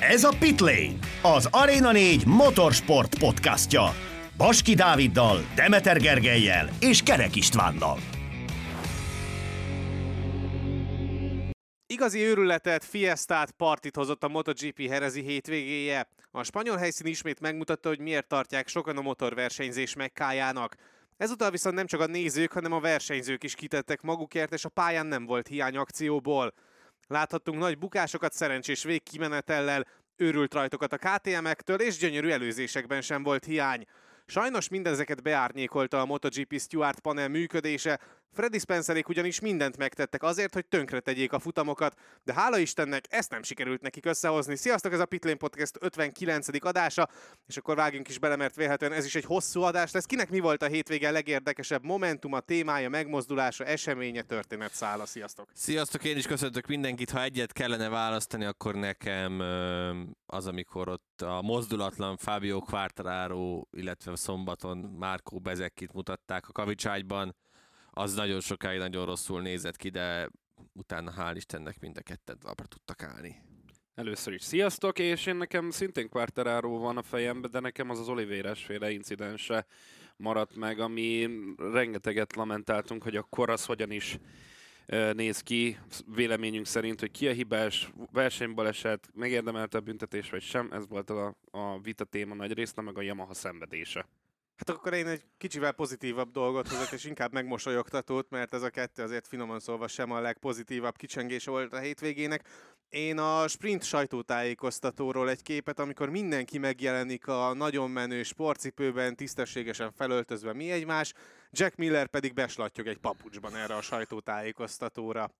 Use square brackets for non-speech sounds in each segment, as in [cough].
Ez a Pitlane, az Arena 4 motorsport podcastja. Baski Dáviddal, Demeter Gergelyel és Kerek Istvánnal. Igazi őrületet, fiesztát, partit hozott a MotoGP herezi hétvégéje. A spanyol helyszín ismét megmutatta, hogy miért tartják sokan a motorversenyzés megkájának. Ezúttal viszont nem csak a nézők, hanem a versenyzők is kitettek magukért, és a pályán nem volt hiány akcióból. Láthattunk nagy bukásokat szerencsés végkimenetellel, őrült rajtokat a KTM-ektől, és gyönyörű előzésekben sem volt hiány. Sajnos mindezeket beárnyékolta a MotoGP Stewart panel működése, Freddy Spencerék ugyanis mindent megtettek azért, hogy tönkre tegyék a futamokat, de hála Istennek ezt nem sikerült nekik összehozni. Sziasztok, ez a Pitlane Podcast 59. adása, és akkor vágjunk is bele, mert vélhetően ez is egy hosszú adás lesz. Kinek mi volt a hétvége legérdekesebb momentuma, témája, megmozdulása, eseménye, történet szála? Sziasztok! Sziasztok, én is köszöntök mindenkit. Ha egyet kellene választani, akkor nekem az, amikor ott a mozdulatlan Fábio Quartararo, illetve szombaton Márkó Bezekkit mutatták a kavicságyban, az nagyon sokáig nagyon rosszul nézett ki, de utána hál' Istennek mind a ketten talpra tudtak állni. Először is sziasztok, és én nekem szintén Quartararo van a fejemben, de nekem az az Oliveres féle incidense maradt meg, ami rengeteget lamentáltunk, hogy akkor az hogyan is néz ki, véleményünk szerint, hogy ki a hibás, versenybaleset, megérdemelte a büntetés, vagy sem, ez volt a, a vita téma nagy részt, meg a Yamaha szenvedése. Hát akkor én egy kicsivel pozitívabb dolgot hozok, és inkább megmosolyogtatót, mert ez a kettő azért finoman szólva sem a legpozitívabb kicsengése volt a hétvégének. Én a sprint sajtótájékoztatóról egy képet, amikor mindenki megjelenik a nagyon menő sportcipőben, tisztességesen felöltözve mi egymás, Jack Miller pedig beslattyog egy papucsban erre a sajtótájékoztatóra.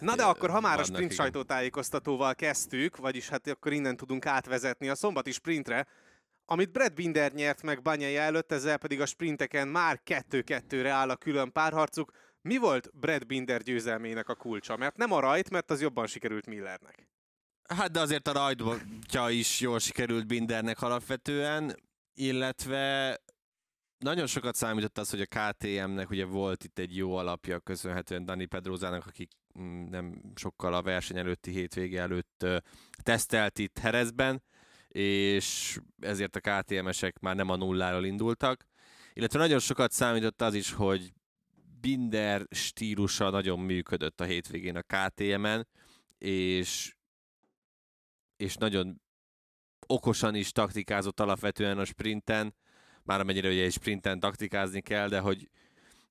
Na de akkor, ha már a sprint sajtótájékoztatóval kezdtük, vagyis hát akkor innen tudunk átvezetni a szombati sprintre, amit Brad Binder nyert meg Banyai előtt, ezzel pedig a sprinteken már 2-2-re áll a külön párharcuk. Mi volt Brad Binder győzelmének a kulcsa? Mert nem a rajt, mert az jobban sikerült Millernek. Hát de azért a rajtja is jól sikerült Bindernek alapvetően, illetve nagyon sokat számított az, hogy a KTM-nek ugye volt itt egy jó alapja, köszönhetően Dani Pedrozának, akik mm, nem sokkal a verseny előtti hétvége előtt tesztelt itt Herezben, és ezért a KTM-esek már nem a nulláról indultak. Illetve nagyon sokat számított az is, hogy Binder stílusa nagyon működött a hétvégén a KTM-en, és, és nagyon okosan is taktikázott alapvetően a sprinten, már amennyire ugye egy sprinten taktikázni kell, de hogy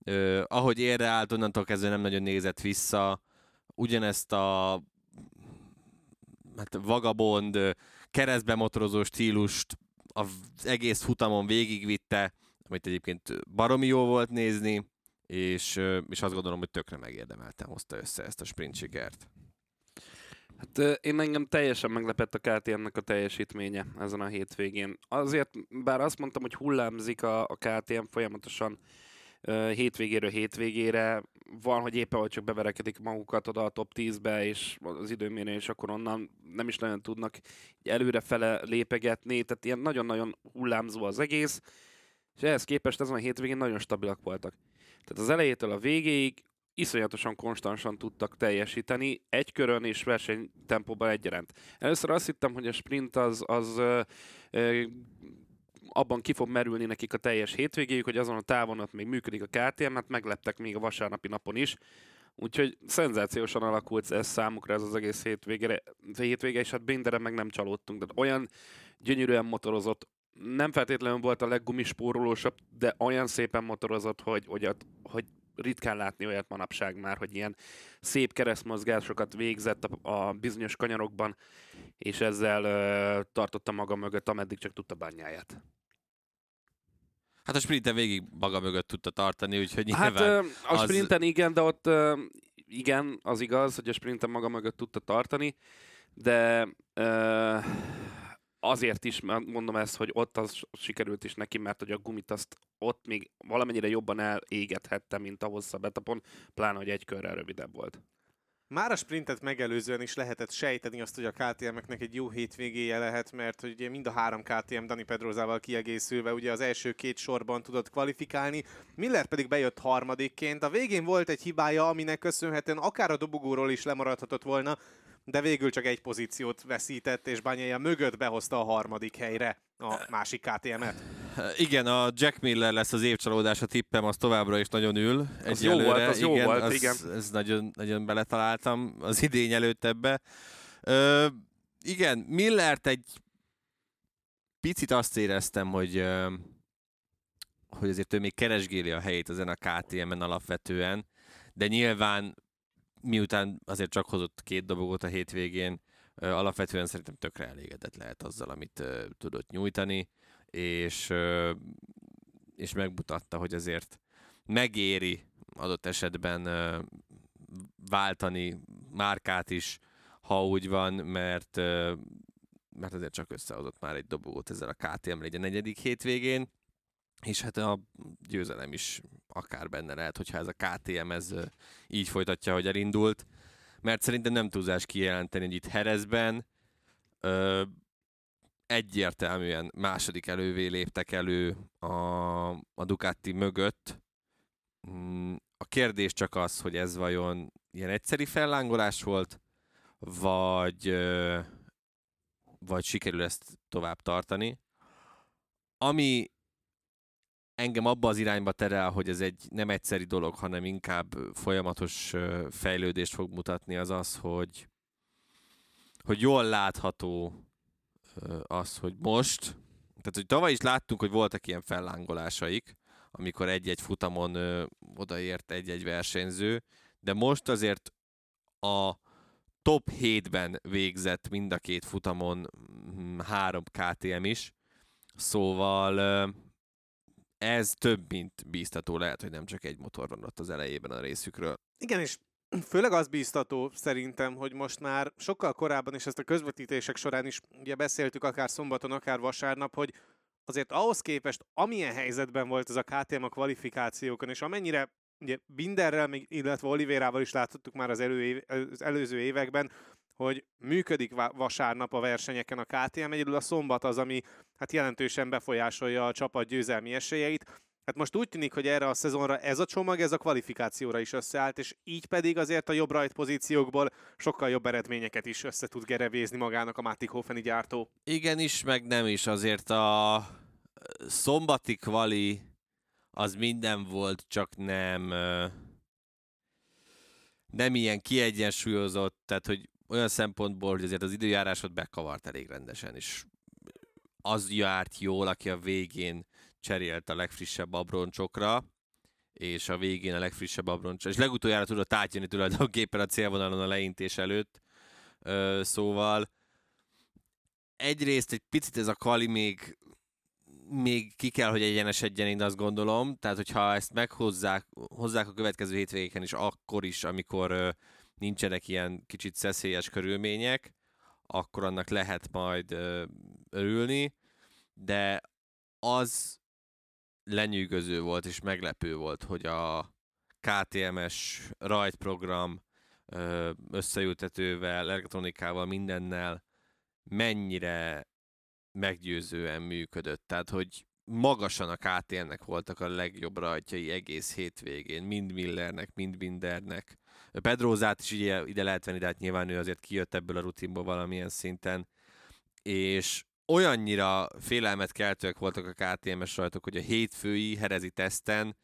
ö, ahogy érre állt, onnantól kezdve nem nagyon nézett vissza, ugyanezt a hát vagabond, keresztbe motorozó stílust az egész futamon végigvitte, amit egyébként baromi jó volt nézni, és, és azt gondolom, hogy tökre megérdemelten hozta össze ezt a sprint sikert. Hát én engem teljesen meglepett a KTM-nek a teljesítménye ezen a hétvégén. Azért, bár azt mondtam, hogy hullámzik a, a KTM folyamatosan hétvégéről hétvégére, van, hogy éppen hogy csak beverekedik magukat oda a top 10-be, és az időmérés, akkor onnan nem is nagyon tudnak előre-fele lépegetni, tehát ilyen nagyon-nagyon hullámzó az egész, és ehhez képest azon a hétvégén nagyon stabilak voltak. Tehát az elejétől a végéig iszonyatosan konstansan tudtak teljesíteni, egy körön és versenytempóban egyaránt. Először azt hittem, hogy a sprint az, az ö, ö, abban ki fog merülni nekik a teljes hétvégéjük, hogy azon a távon ott még működik a KTM, hát megleptek még a vasárnapi napon is. Úgyhogy szenzációsan alakult ez számukra ez az egész hétvégére, hétvége, és hát Binderre meg nem csalódtunk. Tehát olyan gyönyörűen motorozott, nem feltétlenül volt a leggumispórolósabb, de olyan szépen motorozott, hogy, hogy, hogy ritkán látni olyat manapság már, hogy ilyen szép keresztmozgásokat végzett a, a bizonyos kanyarokban, és ezzel ö, tartotta maga mögött, ameddig csak tudta bányáját. Hát a sprinten végig maga mögött tudta tartani, úgyhogy hát, nyilván Hát a sprinten igen, de ott igen, az igaz, hogy a sprinten maga mögött tudta tartani, de azért is mondom ezt, hogy ott az sikerült is neki, mert hogy a gumit azt ott még valamennyire jobban elégethette, mint a hosszabb etapon, pláne, hogy egy körrel rövidebb volt. Már a sprintet megelőzően is lehetett sejteni azt, hogy a KTM-eknek egy jó hétvégéje lehet, mert hogy ugye mind a három KTM Dani Pedrozával kiegészülve ugye az első két sorban tudott kvalifikálni, Miller pedig bejött harmadikként. A végén volt egy hibája, aminek köszönhetően akár a dobogóról is lemaradhatott volna, de végül csak egy pozíciót veszített, és Banyaja mögött behozta a harmadik helyre a másik KTM-et. Igen, a Jack Miller lesz az évcsalódás, a tippem, az továbbra is nagyon ül. Az jó volt, az jó igen, volt, az, igen. Ez nagyon, nagyon beletaláltam az idény előtt ebbe. Ö, igen, Millert egy picit azt éreztem, hogy hogy azért ő még keresgéli a helyét ezen a KTM-en alapvetően, de nyilván miután azért csak hozott két dobogot a hétvégén, alapvetően szerintem tökre elégedett lehet azzal, amit tudott nyújtani, és, és megmutatta, hogy azért megéri adott esetben váltani márkát is, ha úgy van, mert, mert azért csak összehozott már egy dobogot ezzel a KTM-re egy a negyedik hétvégén, és hát a győzelem is akár benne lehet, hogyha ez a KTM ez így folytatja, hogy elindult, mert szerintem nem túlzás kijelenteni, hogy itt Herezben egyértelműen második elővé léptek elő a, a Ducati mögött. Mm, A kérdés csak az, hogy ez vajon ilyen egyszeri fellángolás volt, vagy, vagy sikerül ezt tovább tartani. Ami engem abba az irányba terel, hogy ez egy nem egyszeri dolog, hanem inkább folyamatos fejlődést fog mutatni, az az, hogy, hogy jól látható az, hogy most, tehát hogy tavaly is láttunk, hogy voltak ilyen fellángolásaik, amikor egy-egy futamon ö, odaért egy-egy versenyző, de most azért a top 7-ben végzett mind a két futamon mm, három KTM is, szóval ö, ez több, mint bíztató lehet, hogy nem csak egy motor van ott az elejében a részükről. Igen, és főleg az bíztató szerintem, hogy most már sokkal korábban, és ezt a közvetítések során is ugye beszéltük akár szombaton, akár vasárnap, hogy azért ahhoz képest, amilyen helyzetben volt ez a KTM a kvalifikációkon, és amennyire ugye Binderrel, még- illetve Olivérával is láthattuk már az, elő, az előző években, hogy működik vasárnap a versenyeken a KTM, egyedül a szombat az, ami hát jelentősen befolyásolja a csapat győzelmi esélyeit. Hát most úgy tűnik, hogy erre a szezonra ez a csomag, ez a kvalifikációra is összeállt, és így pedig azért a jobb rajt pozíciókból sokkal jobb eredményeket is össze tud gerevézni magának a Mattikhofeni gyártó. Igen is, meg nem is. Azért a szombati kvali az minden volt, csak nem nem ilyen kiegyensúlyozott, tehát hogy olyan szempontból, hogy azért az időjárásot bekavart elég rendesen, és az járt jól, aki a végén cserélt a legfrissebb abroncsokra, és a végén a legfrissebb abroncs, és legutoljára tudott átjönni tulajdonképpen a célvonalon a leintés előtt, Ö, szóval egyrészt egy picit ez a kali még, még ki kell, hogy egyenesedjen, én azt gondolom. Tehát, hogyha ezt meghozzák hozzák a következő hétvégéken is, akkor is, amikor ö, nincsenek ilyen kicsit szeszélyes körülmények, akkor annak lehet majd ö, örülni, de az lenyűgöző volt és meglepő volt, hogy a KTMS rajtprogram összeültetővel, elektronikával, mindennel mennyire meggyőzően működött. Tehát, hogy magasan a KTM-nek voltak a legjobb rajtjai egész hétvégén, mind Millernek, mind Bindernek. Pedrózát is ide, ide lehet venni, de hát nyilván ő azért kijött ebből a rutinból valamilyen szinten, és olyannyira félelmet keltőek voltak a KTM-es rajtok, hogy a hétfői herezi teszten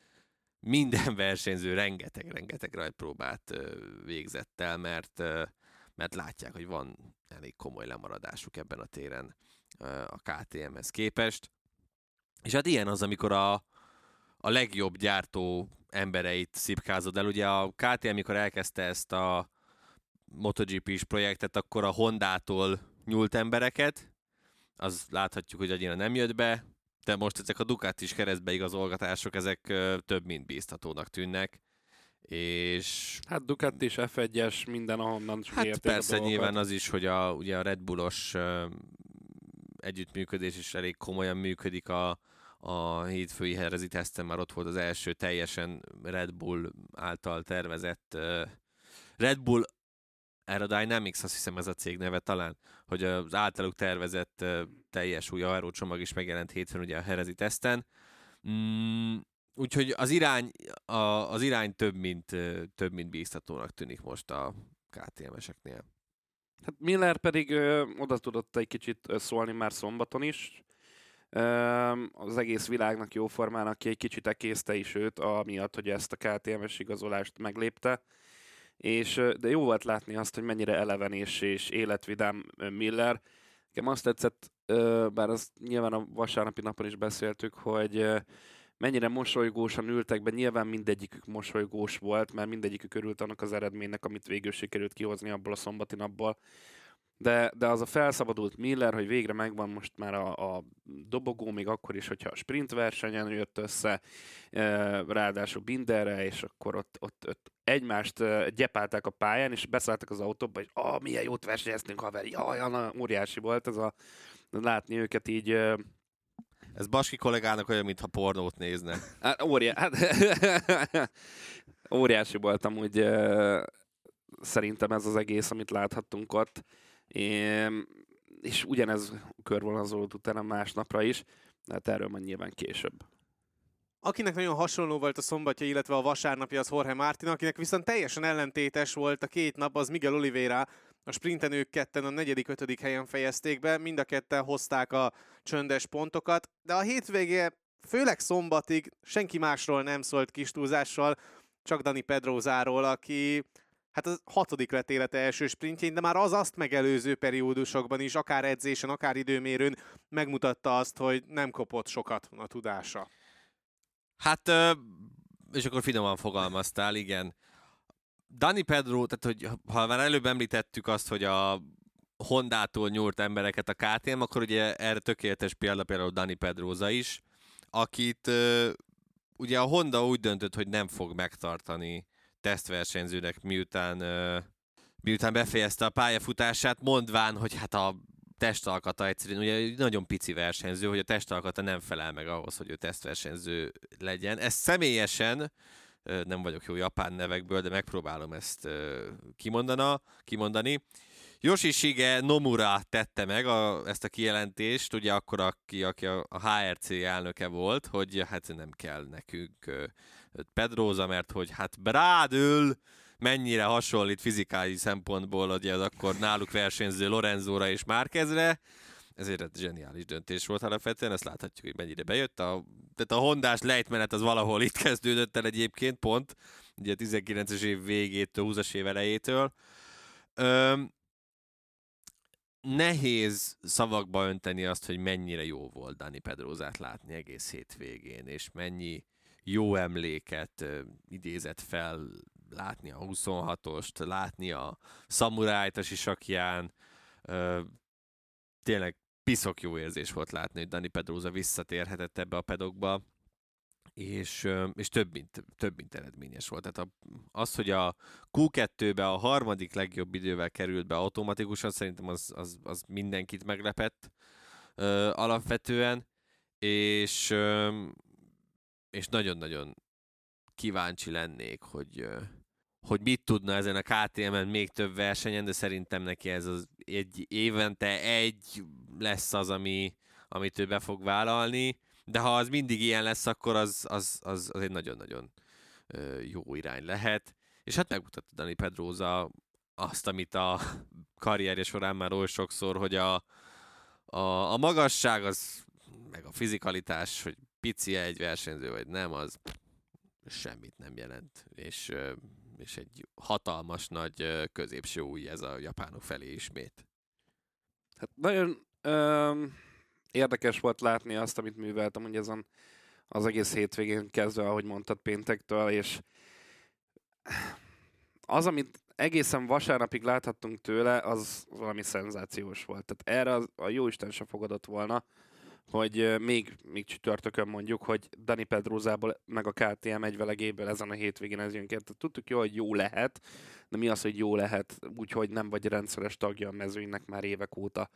minden [laughs] versenyző rengeteg-rengeteg rajtpróbát végzett el, mert, mert látják, hogy van elég komoly lemaradásuk ebben a téren a KTM-hez képest. És hát ilyen az, amikor a, a legjobb gyártó embereit szipkázod el. Ugye a KTM, amikor elkezdte ezt a MotoGP-s projektet, akkor a Hondától nyúlt embereket, az láthatjuk, hogy annyira nem jött be, de most ezek a Ducatis keresztbeigazolgatások, ezek ö, több mint bíztatónak tűnnek, és Hát Ducati és F1-es, minden ahonnan hát kérték a persze dolgokat. nyilván az is, hogy a, ugye a Red Bullos együttműködés is elég komolyan működik a, a hétfői herezi teszten, már ott volt az első teljesen Red Bull által tervezett ö, Red Bull Aerodynamics, azt hiszem ez a cég neve talán, hogy az általuk tervezett teljes új aerócsomag is megjelent hétfőn ugye a herezi teszten. Mm, úgyhogy az irány, a, az irány több mint, több mint bíztatónak tűnik most a KTM-eseknél. Hát Miller pedig ö, oda tudott egy kicsit szólni már szombaton is. Ö, az egész világnak jóformán, aki egy kicsit ekészte is őt, amiatt, hogy ezt a KTMS igazolást meglépte. És, de jó volt látni azt, hogy mennyire eleven és, és életvidám Miller. Nekem azt tetszett, bár azt nyilván a vasárnapi napon is beszéltük, hogy mennyire mosolygósan ültek be, nyilván mindegyikük mosolygós volt, mert mindegyikük örült annak az eredménynek, amit végül sikerült kihozni abból a szombati napból. De, de az a felszabadult Miller, hogy végre megvan most már a, a dobogó, még akkor is, hogyha a sprint versenyen jött össze, e, ráadásul Binderre, és akkor ott, ott, ott egymást e, gyepálták a pályán, és beszálltak az autóba, és ah, milyen jót versenyeztünk, haver, jaj, Anna, óriási volt ez a látni őket így e, Ez Baski kollégának olyan, mintha pornót nézne. Hát, óriá... hát, [laughs] óriási volt amúgy szerintem ez az egész, amit láthattunk ott. És ugyanez körvonalazolódott utána másnapra is, de hát erről majd nyilván később. Akinek nagyon hasonló volt a szombatja, illetve a vasárnapja, az Jorge Martin, akinek viszont teljesen ellentétes volt a két nap, az Miguel Oliveira. A sprinten ők ketten a negyedik, ötödik helyen fejezték be, mind a ketten hozták a csöndes pontokat, de a hétvége, főleg szombatig senki másról nem szólt kis túlzással, csak Dani Pedrozáról, aki hát az hatodik lett élete első sprintjén, de már az azt megelőző periódusokban is, akár edzésen, akár időmérőn megmutatta azt, hogy nem kopott sokat a tudása. Hát, és akkor finoman fogalmaztál, igen. Dani Pedro, tehát hogy ha már előbb említettük azt, hogy a Hondától nyúlt embereket a KTM, akkor ugye erre tökéletes példa például Dani Pedroza is, akit ugye a Honda úgy döntött, hogy nem fog megtartani tesztversenyzőnek, miután, miután befejezte a pályafutását, mondván, hogy hát a testalkata egyszerűen, ugye nagyon pici versenyző, hogy a testalkata nem felel meg ahhoz, hogy ő tesztversenyző legyen. Ez személyesen, nem vagyok jó japán nevekből, de megpróbálom ezt kimondana, kimondani. Yoshishige Nomura tette meg a, ezt a kijelentést, ugye akkor, aki, aki a, HRC elnöke volt, hogy hát nem kell nekünk Pedroza, mert hogy hát Brádül mennyire hasonlít fizikális szempontból ugye az akkor náluk versenyző Lorenzóra és Márkezre, ezért egy zseniális döntés volt alapvetően, ezt láthatjuk, hogy mennyire bejött. A, tehát a hondás lejtmenet az valahol itt kezdődött el egyébként pont, ugye a 19-es év végétől, 20-as év elejétől. Öm, nehéz szavakba önteni azt, hogy mennyire jó volt Dani Pedrózát látni egész hétvégén, és mennyi jó emléket idézett fel látni a 26-ost, látni a szamurájt a sisakján. Tényleg piszok jó érzés volt látni, hogy Dani Pedroza visszatérhetett ebbe a pedokba, és, és több, mint, több mint eredményes volt. Tehát az, hogy a Q2-be a harmadik legjobb idővel került be automatikusan, szerintem az, az, az mindenkit meglepett alapvetően, és, és nagyon-nagyon kíváncsi lennék, hogy, hogy mit tudna ezen a KTM-en még több versenyen, de szerintem neki ez az egy évente egy lesz az, ami, amit ő be fog vállalni, de ha az mindig ilyen lesz, akkor az, az, az, az egy nagyon-nagyon jó irány lehet. És hát megmutatta Dani Pedroza azt, amit a karrierje során már oly sokszor, hogy a, a, a magasság az, meg a fizikalitás, hogy pici egy versenyző, vagy nem, az semmit nem jelent. És, és egy hatalmas nagy középső új ez a japánok felé ismét. Hát nagyon öm, érdekes volt látni azt, amit műveltem, hogy azon az egész hétvégén kezdve, ahogy mondtad, péntektől, és az, amit egészen vasárnapig láthattunk tőle, az valami szenzációs volt. Tehát erre a jóisten se fogadott volna, hogy még, még csütörtökön mondjuk, hogy Dani Pedrozából meg a KTM egy velegéből ezen a hétvégén ez jön ki. Tehát tudtuk jó, hogy jó lehet, de mi az, hogy jó lehet, úgyhogy nem vagy rendszeres tagja a mezőnynek már évek óta.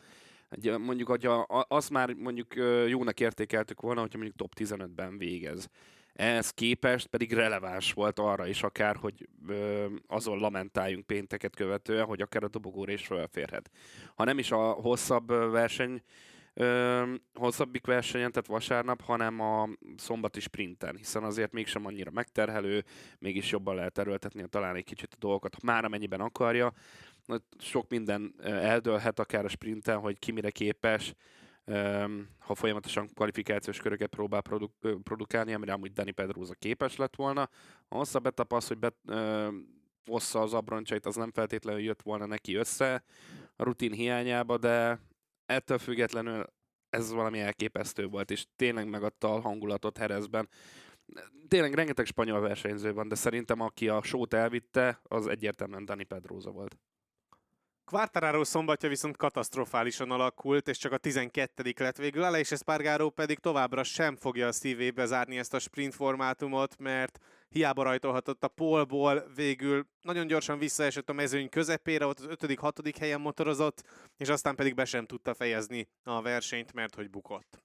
Mondjuk, hogyha a- azt már mondjuk jónak értékeltük volna, hogyha mondjuk top 15-ben végez. Ehhez képest pedig releváns volt arra is akár, hogy ö, azon lamentáljunk pénteket követően, hogy akár a dobogóra is felférhet. Ha nem is a hosszabb verseny, ö, hosszabbik versenyen, tehát vasárnap, hanem a szombati sprinten, hiszen azért mégsem annyira megterhelő, mégis jobban lehet erőltetni talán egy kicsit a dolgokat, már amennyiben akarja, sok minden eldőlhet akár a sprinten, hogy ki mire képes, ha folyamatosan kvalifikációs köröket próbál produ- produkálni, amire amúgy Dani Pedroza képes lett volna. A hosszabb etap az, hogy be, ossza az abroncsait, az nem feltétlenül jött volna neki össze a rutin hiányába, de ettől függetlenül ez valami elképesztő volt, és tényleg megadta a hangulatot Herezben. Tényleg rengeteg spanyol versenyző van, de szerintem aki a sót elvitte, az egyértelműen Dani Pedroza volt. Quartararo szombatja viszont katasztrofálisan alakult, és csak a 12 lett végül. Aleix Espargaró pedig továbbra sem fogja a szívébe zárni ezt a sprint formátumot, mert hiába rajtolhatott a polból, végül nagyon gyorsan visszaesett a mezőny közepére, ott az 5.-6. helyen motorozott, és aztán pedig be sem tudta fejezni a versenyt, mert hogy bukott.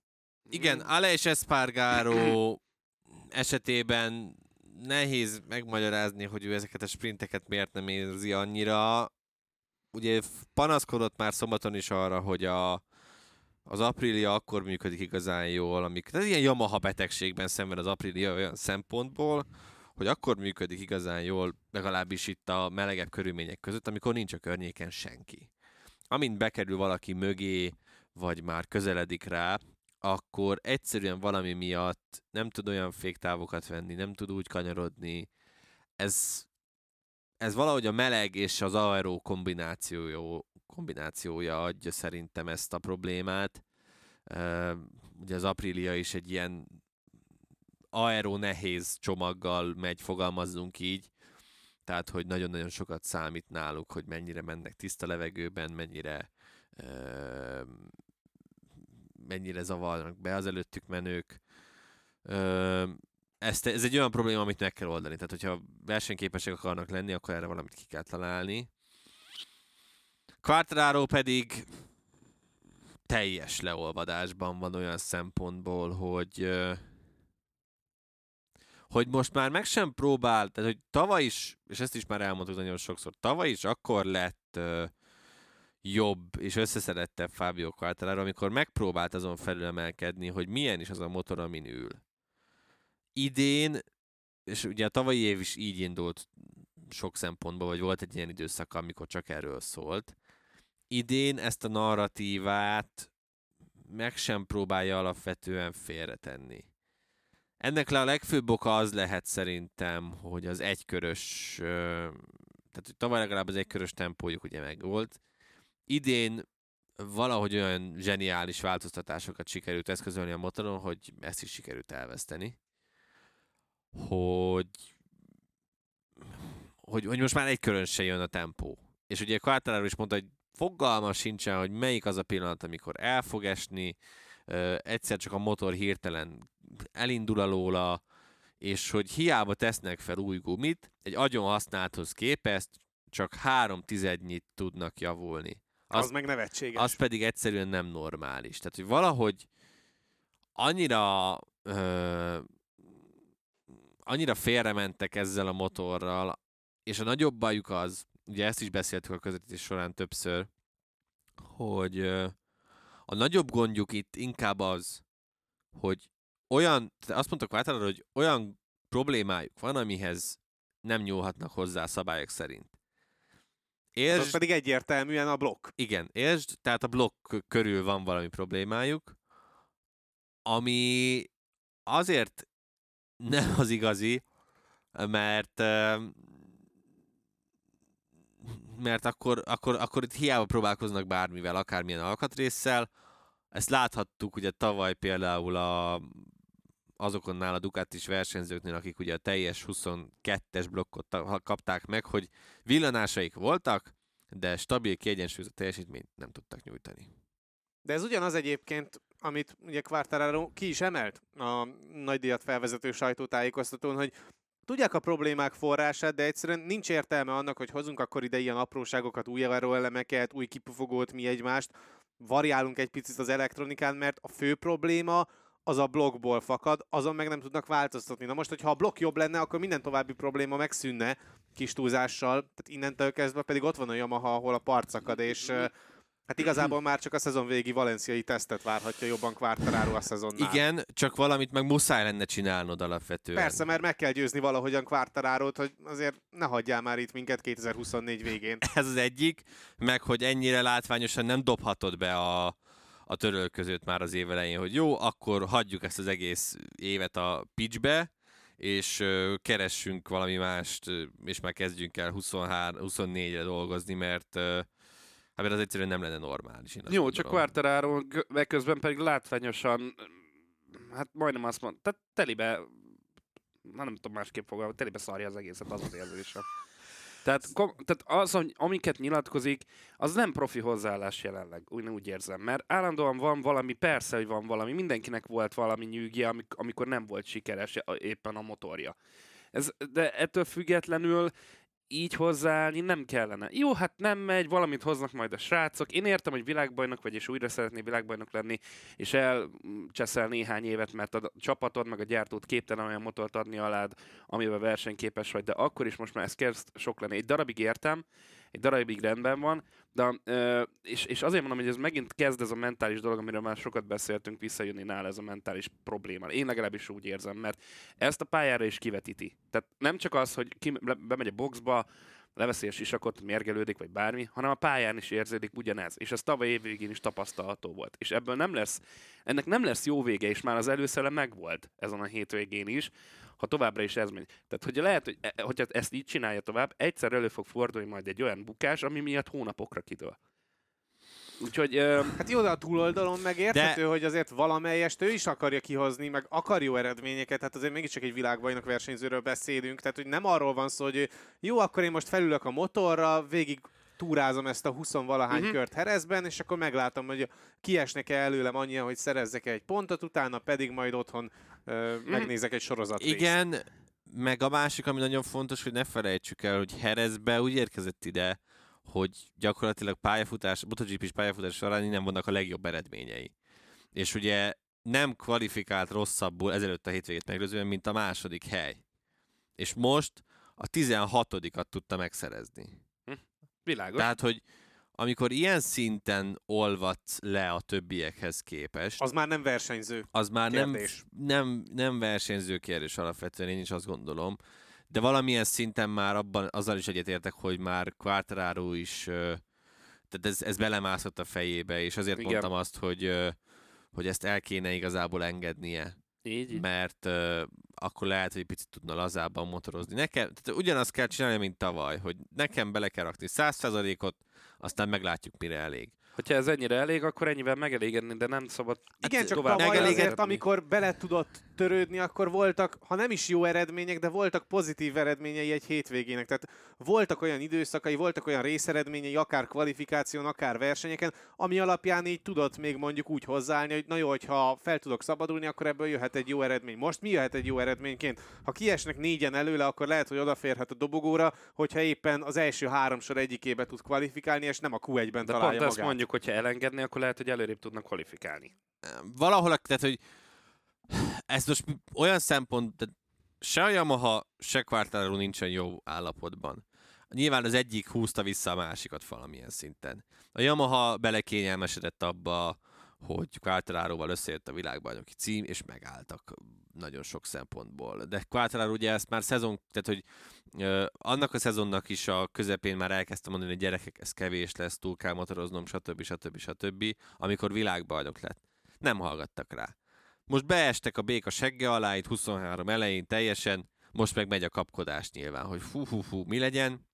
Igen, Aleix Espargaró [clears throat] esetében nehéz megmagyarázni, hogy ő ezeket a sprinteket miért nem érzi annyira ugye panaszkodott már szombaton is arra, hogy a, az Aprilia akkor működik igazán jól, amik, tehát ilyen Yamaha betegségben szemben az Aprilia olyan szempontból, hogy akkor működik igazán jól, legalábbis itt a melegebb körülmények között, amikor nincs a környéken senki. Amint bekerül valaki mögé, vagy már közeledik rá, akkor egyszerűen valami miatt nem tud olyan féktávokat venni, nem tud úgy kanyarodni. Ez ez valahogy a meleg és az aero kombinációja, kombinációja adja szerintem ezt a problémát. Uh, ugye az Aprilia is egy ilyen aero nehéz csomaggal megy, fogalmazzunk így. Tehát, hogy nagyon-nagyon sokat számít náluk, hogy mennyire mennek tiszta levegőben, mennyire uh, mennyire zavarnak be az előttük menők. Uh, ezt, ez egy olyan probléma, amit meg kell oldani. Tehát, hogyha versenyképesek akarnak lenni, akkor erre valamit ki kell találni. Quartararo pedig teljes leolvadásban van olyan szempontból, hogy hogy most már meg sem próbál, tehát hogy tavaly is, és ezt is már elmondtuk nagyon sokszor, tavaly is akkor lett uh, jobb és összeszedettebb Fábio Quartararo, amikor megpróbált azon felülemelkedni, hogy milyen is az a motor, amin ül idén, és ugye a tavalyi év is így indult sok szempontból, vagy volt egy ilyen időszak, amikor csak erről szólt. Idén ezt a narratívát meg sem próbálja alapvetően félretenni. Ennek le a legfőbb oka az lehet szerintem, hogy az egykörös, tehát hogy tavaly legalább az egykörös tempójuk ugye meg volt. Idén valahogy olyan zseniális változtatásokat sikerült eszközölni a motoron, hogy ezt is sikerült elveszteni hogy, hogy, hogy most már egy körön se jön a tempó. És ugye Quartararo is mondta, hogy fogalma sincsen, hogy melyik az a pillanat, amikor el fog esni, egyszer csak a motor hirtelen elindul alóla, és hogy hiába tesznek fel új gumit, egy agyon használthoz képest csak három tizednyit tudnak javulni. Az, az meg nevetséges. Az pedig egyszerűen nem normális. Tehát, hogy valahogy annyira ö, annyira félrementek ezzel a motorral, és a nagyobb bajuk az, ugye ezt is beszéltük a közvetítés során többször, hogy a nagyobb gondjuk itt inkább az, hogy olyan, azt mondtak általában, hogy olyan problémájuk van, amihez nem nyúlhatnak hozzá a szabályok szerint. Értsd, az pedig egyértelműen a blokk. Igen, értsd, tehát a blokk körül van valami problémájuk, ami azért nem az igazi, mert mert akkor, akkor, akkor itt hiába próbálkoznak bármivel, akármilyen alkatrészsel. Ezt láthattuk ugye tavaly például a, azokonnál a Ducatis versenyzőknél, akik ugye a teljes 22-es blokkot kapták meg, hogy villanásaik voltak, de stabil, kiegyensúlyozott teljesítményt nem tudtak nyújtani. De ez ugyanaz egyébként, amit ugye Quartararo ki is emelt a nagydíjat felvezető sajtótájékoztatón, hogy tudják a problémák forrását, de egyszerűen nincs értelme annak, hogy hozunk akkor ide ilyen apróságokat, új elemeket, új kipufogót, mi egymást, variálunk egy picit az elektronikán, mert a fő probléma az a blokkból fakad, azon meg nem tudnak változtatni. Na most, hogyha a blokk jobb lenne, akkor minden további probléma megszűnne kis túlzással, tehát innentől kezdve pedig ott van a Yamaha, ahol a part szakad, és Hát igazából már csak a szezon végi valenciai tesztet várhatja jobban Quartararo a szezonnál. Igen, csak valamit meg muszáj lenne csinálnod alapvetően. Persze, mert meg kell győzni valahogyan Quartararo-t, hogy azért ne hagyjál már itt minket 2024 végén. [laughs] Ez az egyik, meg hogy ennyire látványosan nem dobhatod be a, a törölközőt már az év elején, hogy jó, akkor hagyjuk ezt az egész évet a pitchbe, és keressünk valami mást, és már kezdjünk el 23, 24-re dolgozni, mert mert az egyszerűen nem lenne normális. Én Jó, csak. Quartararo g- közben pedig látványosan, hát majdnem azt mondom, tehát telibe, na nem tudom másképp fogalmazni, telibe szarja az egészet, az az érzésem. Tehát, kom, tehát az, amiket nyilatkozik, az nem profi hozzáállás jelenleg, úgy, úgy érzem. Mert állandóan van valami, persze, hogy van valami, mindenkinek volt valami nyűgje, amik, amikor nem volt sikeres éppen a motorja. Ez, de ettől függetlenül így hozzáállni nem kellene. Jó, hát nem megy, valamit hoznak majd a srácok. Én értem, hogy világbajnok vagy, és újra szeretné világbajnok lenni, és elcseszel néhány évet, mert a csapatod meg a gyártót képtelen olyan motort adni alád, amivel versenyképes vagy, de akkor is most már ez kezd sok lenni. Egy darabig értem, egy darabig rendben van, de, és, és azért mondom, hogy ez megint kezd ez a mentális dolog, amiről már sokat beszéltünk, visszajönni nála ez a mentális probléma. Én legalábbis úgy érzem, mert ezt a pályára is kivetíti. Tehát nem csak az, hogy ki, le- bemegy a boxba, leveszi a sisakot, mérgelődik, vagy bármi, hanem a pályán is érződik ugyanez. És ez tavaly évvégén is tapasztalható volt. És ebből nem lesz, ennek nem lesz jó vége, és már az előszele megvolt ezen a hétvégén is, ha továbbra is ez megy. Tehát, hogy lehet, hogy e- hogyha ezt így csinálja tovább, egyszer elő fog fordulni majd egy olyan bukás, ami miatt hónapokra kidől. Úgyhogy ö, Hát jó, de a túloldalon meg érthető, hogy azért valamelyest ő is akarja kihozni, meg akar jó eredményeket, hát azért mégiscsak egy világbajnok versenyzőről beszélünk, tehát hogy nem arról van szó, hogy jó, akkor én most felülök a motorra, végig túrázom ezt a 20 valahány Mhm. uh-huh. kört Herezben, és akkor meglátom, hogy kiesnek-e előlem annyian, hogy szerezzek egy pontot, utána pedig majd otthon. Megnézek egy sorozat Igen, meg a másik, ami nagyon fontos, hogy ne felejtsük el, hogy Herezbe úgy érkezett ide, hogy gyakorlatilag pályafutás, MotoGP-s pályafutás során nem vannak a legjobb eredményei. És ugye nem kvalifikált rosszabbul ezelőtt a hétvégét megelőzően, mint a második hely. És most a 16-at tudta megszerezni. világos. Tehát, hogy amikor ilyen szinten olvadsz le a többiekhez képest, Az már nem versenyző. az már nem, kérdés. nem, nem versenyző kérdés alapvetően, én is azt gondolom. De valamilyen szinten már abban, azzal is egyetértek, hogy már Quartararo is, tehát ez, ez belemászott a fejébe, és azért Igen. mondtam azt, hogy, hogy ezt el kéne igazából engednie, Így, mert ö, akkor lehet, hogy picit tudna lazábban motorozni. Nekem, tehát ugyanazt kell csinálni, mint tavaly, hogy nekem bele kell rakni 100%-ot, aztán meglátjuk, mire elég. Hogyha ez ennyire elég, akkor ennyivel megelégedni, de nem szabad Igen, csak tovább tavaly azért, amikor bele tudott törődni, akkor voltak, ha nem is jó eredmények, de voltak pozitív eredményei egy hétvégének. Tehát voltak olyan időszakai, voltak olyan részeredményei, akár kvalifikáción, akár versenyeken, ami alapján így tudott még mondjuk úgy hozzáállni, hogy na jó, hogyha fel tudok szabadulni, akkor ebből jöhet egy jó eredmény. Most mi jöhet egy jó eredményként? Ha kiesnek négyen előle, akkor lehet, hogy odaférhet a dobogóra, hogyha éppen az első három sor egyikébe tud kvalifikálni, és nem a Q1-ben De találja pont magát. ezt mondjuk, hogyha elengedni, akkor lehet, hogy előrébb tudnak kvalifikálni. valahol, tehát, hogy ez most olyan szempont, de se a Yamaha, se Quartararo nincsen jó állapotban. Nyilván az egyik húzta vissza a másikat valamilyen szinten. A Yamaha belekényelmesedett abba, hogy Quartararoval összejött a világbajnoki cím, és megálltak nagyon sok szempontból. De Quartararo ugye ezt már szezon, tehát hogy ö, annak a szezonnak is a közepén már elkezdtem mondani, hogy gyerekek, ez kevés lesz, túl kell motoroznom, stb. stb. stb. amikor világbajnok lett. Nem hallgattak rá. Most beestek a béka segge alá, itt 23 elején teljesen, most meg megy a kapkodás nyilván, hogy fú, fú, fú, mi legyen.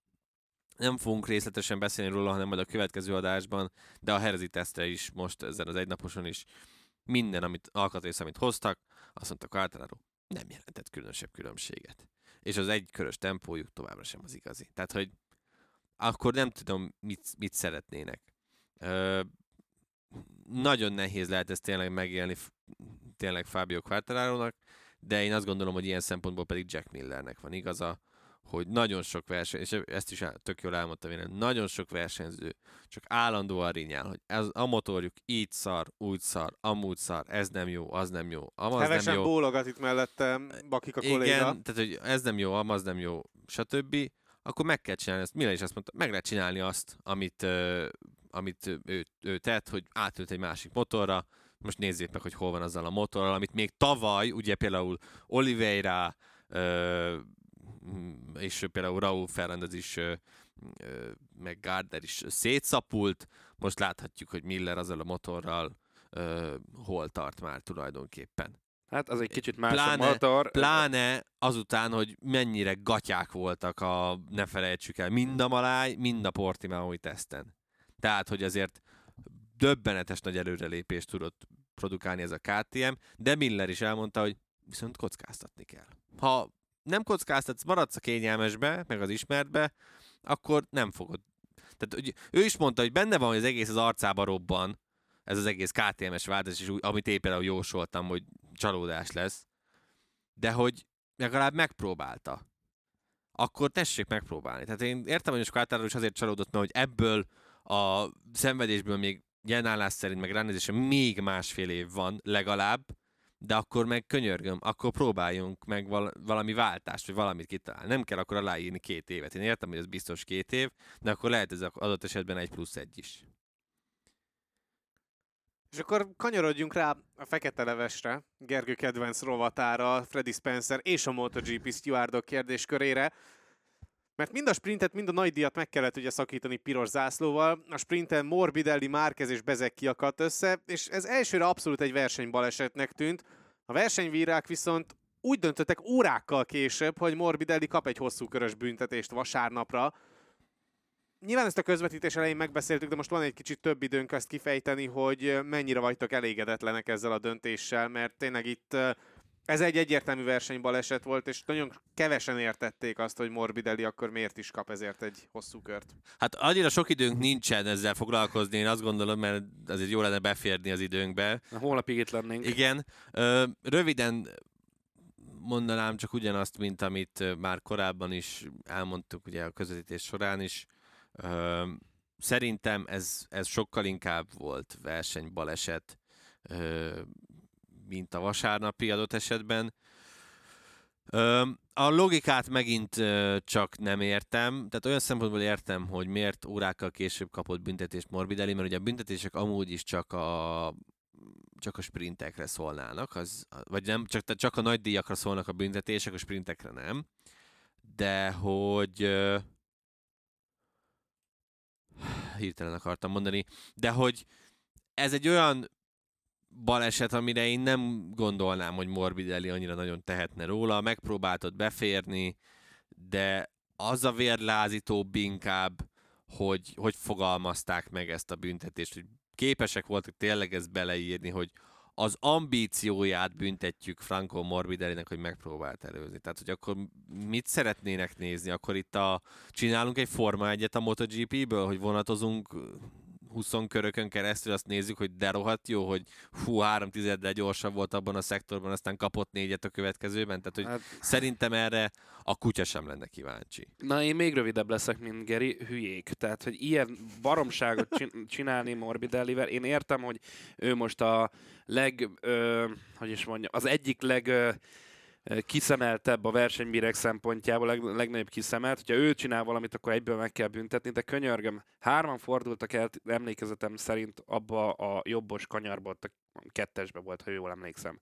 Nem fogunk részletesen beszélni róla, hanem majd a következő adásban, de a herezi tesztre is most ezen az egynaposon is minden, amit alkatrész, amit hoztak, azt mondta Quartararo, nem jelentett különösebb különbséget. És az egykörös tempójuk továbbra sem az igazi. Tehát, hogy akkor nem tudom, mit, mit szeretnének. Ö, nagyon nehéz lehet ezt tényleg megélni tényleg Fábio Quartararo-nak, de én azt gondolom, hogy ilyen szempontból pedig Jack Millernek van igaza, hogy nagyon sok verseny, és ezt is tök jól elmondtam én, nagyon sok versenyző csak állandóan rinyál, hogy ez, a motorjuk így szar, úgy szar, amúgy szar, ez nem jó, az nem jó, amaz nem Hevesen jó. bólogat itt mellettem Bakik a kolléga. Igen, tehát hogy ez nem jó, amaz nem jó, stb. Akkor meg kell csinálni ezt. Miller is azt mondta, meg lehet csinálni azt, amit, ö, amit ő, ő tett, hogy átült egy másik motorra, most nézzék meg, hogy hol van azzal a motorral, amit még tavaly, ugye például Oliveira, ö, és például Raúl Fernández is, meg Gardner is szétszapult, most láthatjuk, hogy Miller azzal a motorral hol tart már tulajdonképpen. Hát az egy kicsit más Pláne- a motor. Pláne azután, hogy mennyire gatyák voltak a, ne felejtsük el, mind a Maláj, mind a Portimaoi teszten. Tehát, hogy azért döbbenetes nagy előrelépést tudott produkálni ez a KTM, de Miller is elmondta, hogy viszont kockáztatni kell. Ha nem kockáztatsz, maradsz a kényelmesbe, meg az ismertbe, akkor nem fogod. Tehát hogy ő is mondta, hogy benne van, hogy az egész az arcába robban, ez az egész KTM-es és úgy, amit éppen jósoltam, hogy csalódás lesz, de hogy legalább megpróbálta. Akkor tessék megpróbálni. Tehát én értem, hogy Squattaro is azért csalódott, mert hogy ebből a szenvedésből még jelenállás szerint, meg ránézése még másfél év van legalább, de akkor meg könyörgöm, akkor próbáljunk meg val- valami váltást, vagy valamit kitalálni. Nem kell akkor aláírni két évet. Én értem, hogy ez biztos két év, de akkor lehet ez adott esetben egy plusz egy is. És akkor kanyarodjunk rá a fekete levesre, Gergő kedvenc rovatára, Freddy Spencer és a MotoGP stewardok kérdéskörére. Mert mind a sprintet, mind a nagy díjat meg kellett ugye szakítani piros zászlóval. A sprinten Morbidelli, Márquez és Bezek kiakadt össze, és ez elsőre abszolút egy versenybalesetnek tűnt. A versenyvírák viszont úgy döntöttek órákkal később, hogy Morbidelli kap egy hosszú körös büntetést vasárnapra. Nyilván ezt a közvetítés elején megbeszéltük, de most van egy kicsit több időnk ezt kifejteni, hogy mennyire vagytok elégedetlenek ezzel a döntéssel, mert tényleg itt ez egy egyértelmű versenybaleset volt, és nagyon kevesen értették azt, hogy Morbidelli akkor miért is kap ezért egy hosszú kört. Hát annyira sok időnk nincsen ezzel foglalkozni, én azt gondolom, mert azért jó lenne beférni az időnkbe. Holnapig itt lennénk. Igen. Ö, röviden mondanám csak ugyanazt, mint amit már korábban is elmondtuk ugye a közvetítés során is. Ö, szerintem ez, ez sokkal inkább volt versenybaleset, mint a vasárnapi adott esetben. A logikát megint csak nem értem, tehát olyan szempontból értem, hogy miért órákkal később kapott büntetést Morbidelli, mert ugye a büntetések amúgy is csak a csak a sprintekre szólnának, az, vagy nem, csak, csak a nagy díjakra szólnak a büntetések, a sprintekre nem. De hogy [sighs] hirtelen akartam mondani, de hogy ez egy olyan baleset, amire én nem gondolnám, hogy Morbidelli annyira nagyon tehetne róla. Megpróbáltad beférni, de az a vérlázítóbb inkább, hogy, hogy fogalmazták meg ezt a büntetést, hogy képesek voltak tényleg ezt beleírni, hogy az ambícióját büntetjük Franco Morbidellinek, hogy megpróbált előzni. Tehát, hogy akkor mit szeretnének nézni? Akkor itt a, csinálunk egy Forma egyet a MotoGP-ből, hogy vonatozunk 20 körökön keresztül, azt nézzük, hogy de rohadt jó, hogy hú, három tizeddel gyorsabb volt abban a szektorban, aztán kapott négyet a következőben. Tehát, hogy Hát, szerintem erre a kutya sem lenne kíváncsi. na, én még rövidebb leszek, mint Geri, hülyék. Tehát, hogy ilyen baromságot csin- [laughs] csinálni Morbidellivel, én értem, hogy ő most a leg, ö, hogy is mondjam, az egyik leg ö, kiszemeltebb a versenybírek szempontjából, leg, legnagyobb kiszemelt. Hogyha ő csinál valamit, akkor egyből meg kell büntetni, de könyörgöm, hárman fordultak el, emlékezetem szerint abba a jobbos kanyarba, ott a kettesbe volt, ha jól emlékszem.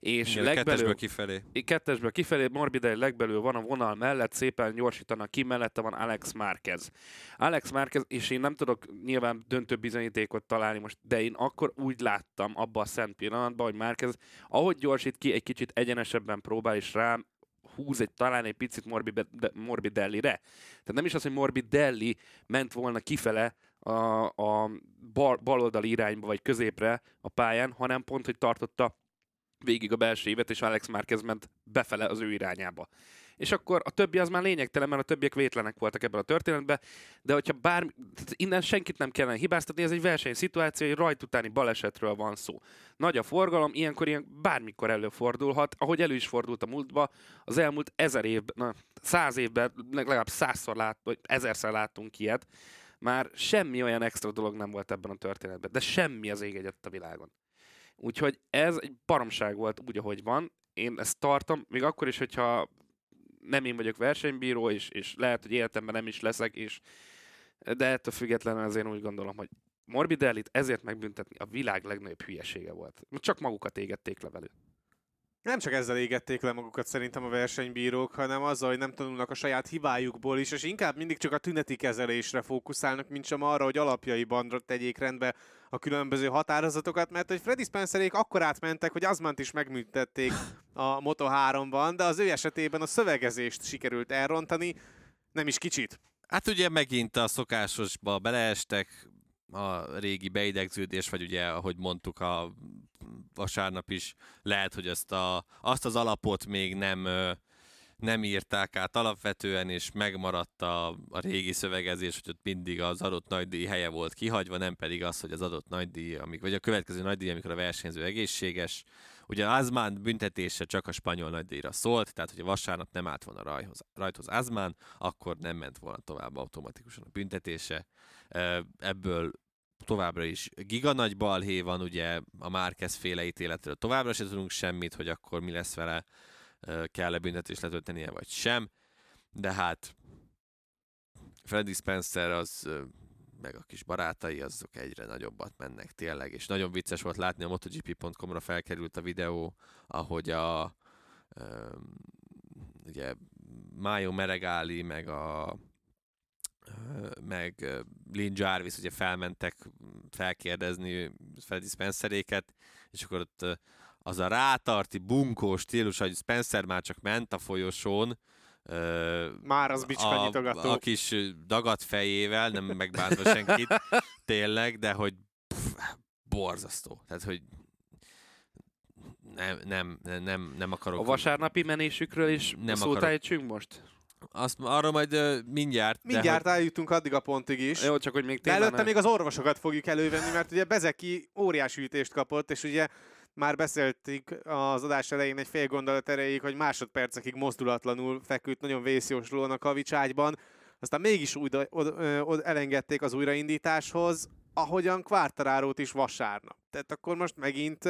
És Igen, legbelül, kettesből kifelé. kettesből kifelé, Morbidelli legbelül van a vonal mellett, szépen gyorsítanak ki, mellette van Alex Márquez. Alex Márquez, és én nem tudok nyilván döntő bizonyítékot találni most, de én akkor úgy láttam abban a szent pillanatban, hogy Márquez, ahogy gyorsít ki, egy kicsit egyenesebben próbál, és rám húz egy, talán egy picit Morbi- Morbidelli-re. Tehát nem is az, hogy Morbidelli ment volna kifele a, a bal, baloldali irányba, vagy középre a pályán, hanem pont, hogy tartotta végig a belső évet, és Alex Márquez ment befele az ő irányába. És akkor a többi az már lényegtelen, mert a többiek vétlenek voltak ebben a történetben, de hogyha bármi, innen senkit nem kellene hibáztatni, ez egy versenyszituáció, egy rajt utáni balesetről van szó. Nagy a forgalom, ilyenkor ilyen bármikor előfordulhat, ahogy elő is fordult a múltba, az elmúlt ezer évben, na, száz évben legalább százszor lát, vagy ezerszer láttunk ilyet, már semmi olyan extra dolog nem volt ebben a történetben, de semmi az ég egyet a világon. Úgyhogy ez egy baromság volt úgy, ahogy van. Én ezt tartom, még akkor is, hogyha nem én vagyok versenybíró, és, és lehet, hogy életemben nem is leszek, és De ettől függetlenül azért úgy gondolom, hogy Morbidellit ezért megbüntetni a világ legnagyobb hülyesége volt. Csak magukat égették le velük. Nem csak ezzel égették le magukat szerintem a versenybírók, hanem azzal, hogy nem tanulnak a saját hibájukból is, és inkább mindig csak a tüneti kezelésre fókuszálnak, mint sem arra, hogy alapjaiban tegyék rendbe a különböző határozatokat, mert hogy Freddy Spencerék akkor átmentek, hogy Azmant is megműtették a Moto3-ban, de az ő esetében a szövegezést sikerült elrontani, nem is kicsit. Hát ugye megint a szokásosba beleestek, a régi beidegződés, vagy ugye, ahogy mondtuk a vasárnap is, lehet, hogy ezt a, azt az alapot még nem, nem írták át alapvetően, és megmaradt a, a régi szövegezés, hogy ott mindig az adott nagydíj helye volt kihagyva, nem pedig az, hogy az adott nagydíj, amik, vagy a következő nagydíj, amikor a versenyző egészséges. Ugye Azmán büntetése csak a spanyol nagydíjra szólt, tehát hogyha vasárnap nem állt volna rajhoz, rajthoz Azmán, akkor nem ment volna tovább automatikusan a büntetése. Ebből továbbra is giga nagy balhé van, ugye a Márquez féle ítéletről továbbra sem tudunk semmit, hogy akkor mi lesz vele, kell-e büntetést letöltenie, vagy sem. De hát Freddy Spencer az meg a kis barátai, azok egyre nagyobbat mennek tényleg, és nagyon vicces volt látni, a MotoGP.com-ra felkerült a videó, ahogy a ugye Májo Meregáli, meg a meg Lynn Jarvis ugye felmentek felkérdezni Freddy Spenceréket, és akkor ott az a rátarti, bunkó stílus, hogy Spencer már csak ment a folyosón, már az bicska a, nyitogató. a kis dagat fejével, nem megbántva senkit, [laughs] tényleg, de hogy pff, borzasztó. Tehát, hogy nem, nem, nem, nem akarok... A vasárnapi menésükről is Nem szót akarok. most? Azt, arra majd uh, mindjárt. Mindjárt de, eljutunk addig a pontig is. Jó, csak hogy még De tényleg előtte nem- még az orvosokat fogjuk elővenni, mert ugye Bezeki óriási ütést kapott, és ugye már beszéltük az adás elején egy fél gondolat erejéig, hogy másodpercekig mozdulatlanul feküdt nagyon vészjóslóan a kavicságyban, aztán mégis úgy od, od, elengedték az újraindításhoz, ahogyan Quartararo-t is vasárnap. Tehát akkor most megint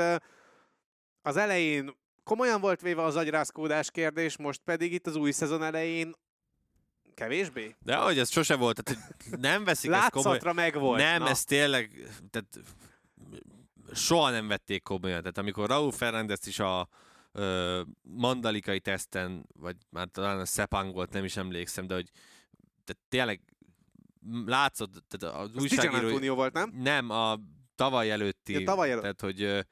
az elején komolyan volt véve az agyrázkódás kérdés, most pedig itt az új szezon elején kevésbé? de ahogy ez sose volt, tehát hogy nem veszik ezt komolyan. Látszatra megvolt. Nem, Na. ez tényleg, tehát soha nem vették komolyan. Tehát amikor Raúl Fernández is a ö, mandalikai teszten, vagy már talán a Sepang volt, nem is emlékszem, de hogy tehát tényleg látszott, tehát az Az újságíró... Volt, nem? Nem, a tavaly előtti. Ja, tavaly előtt. Tehát, hogy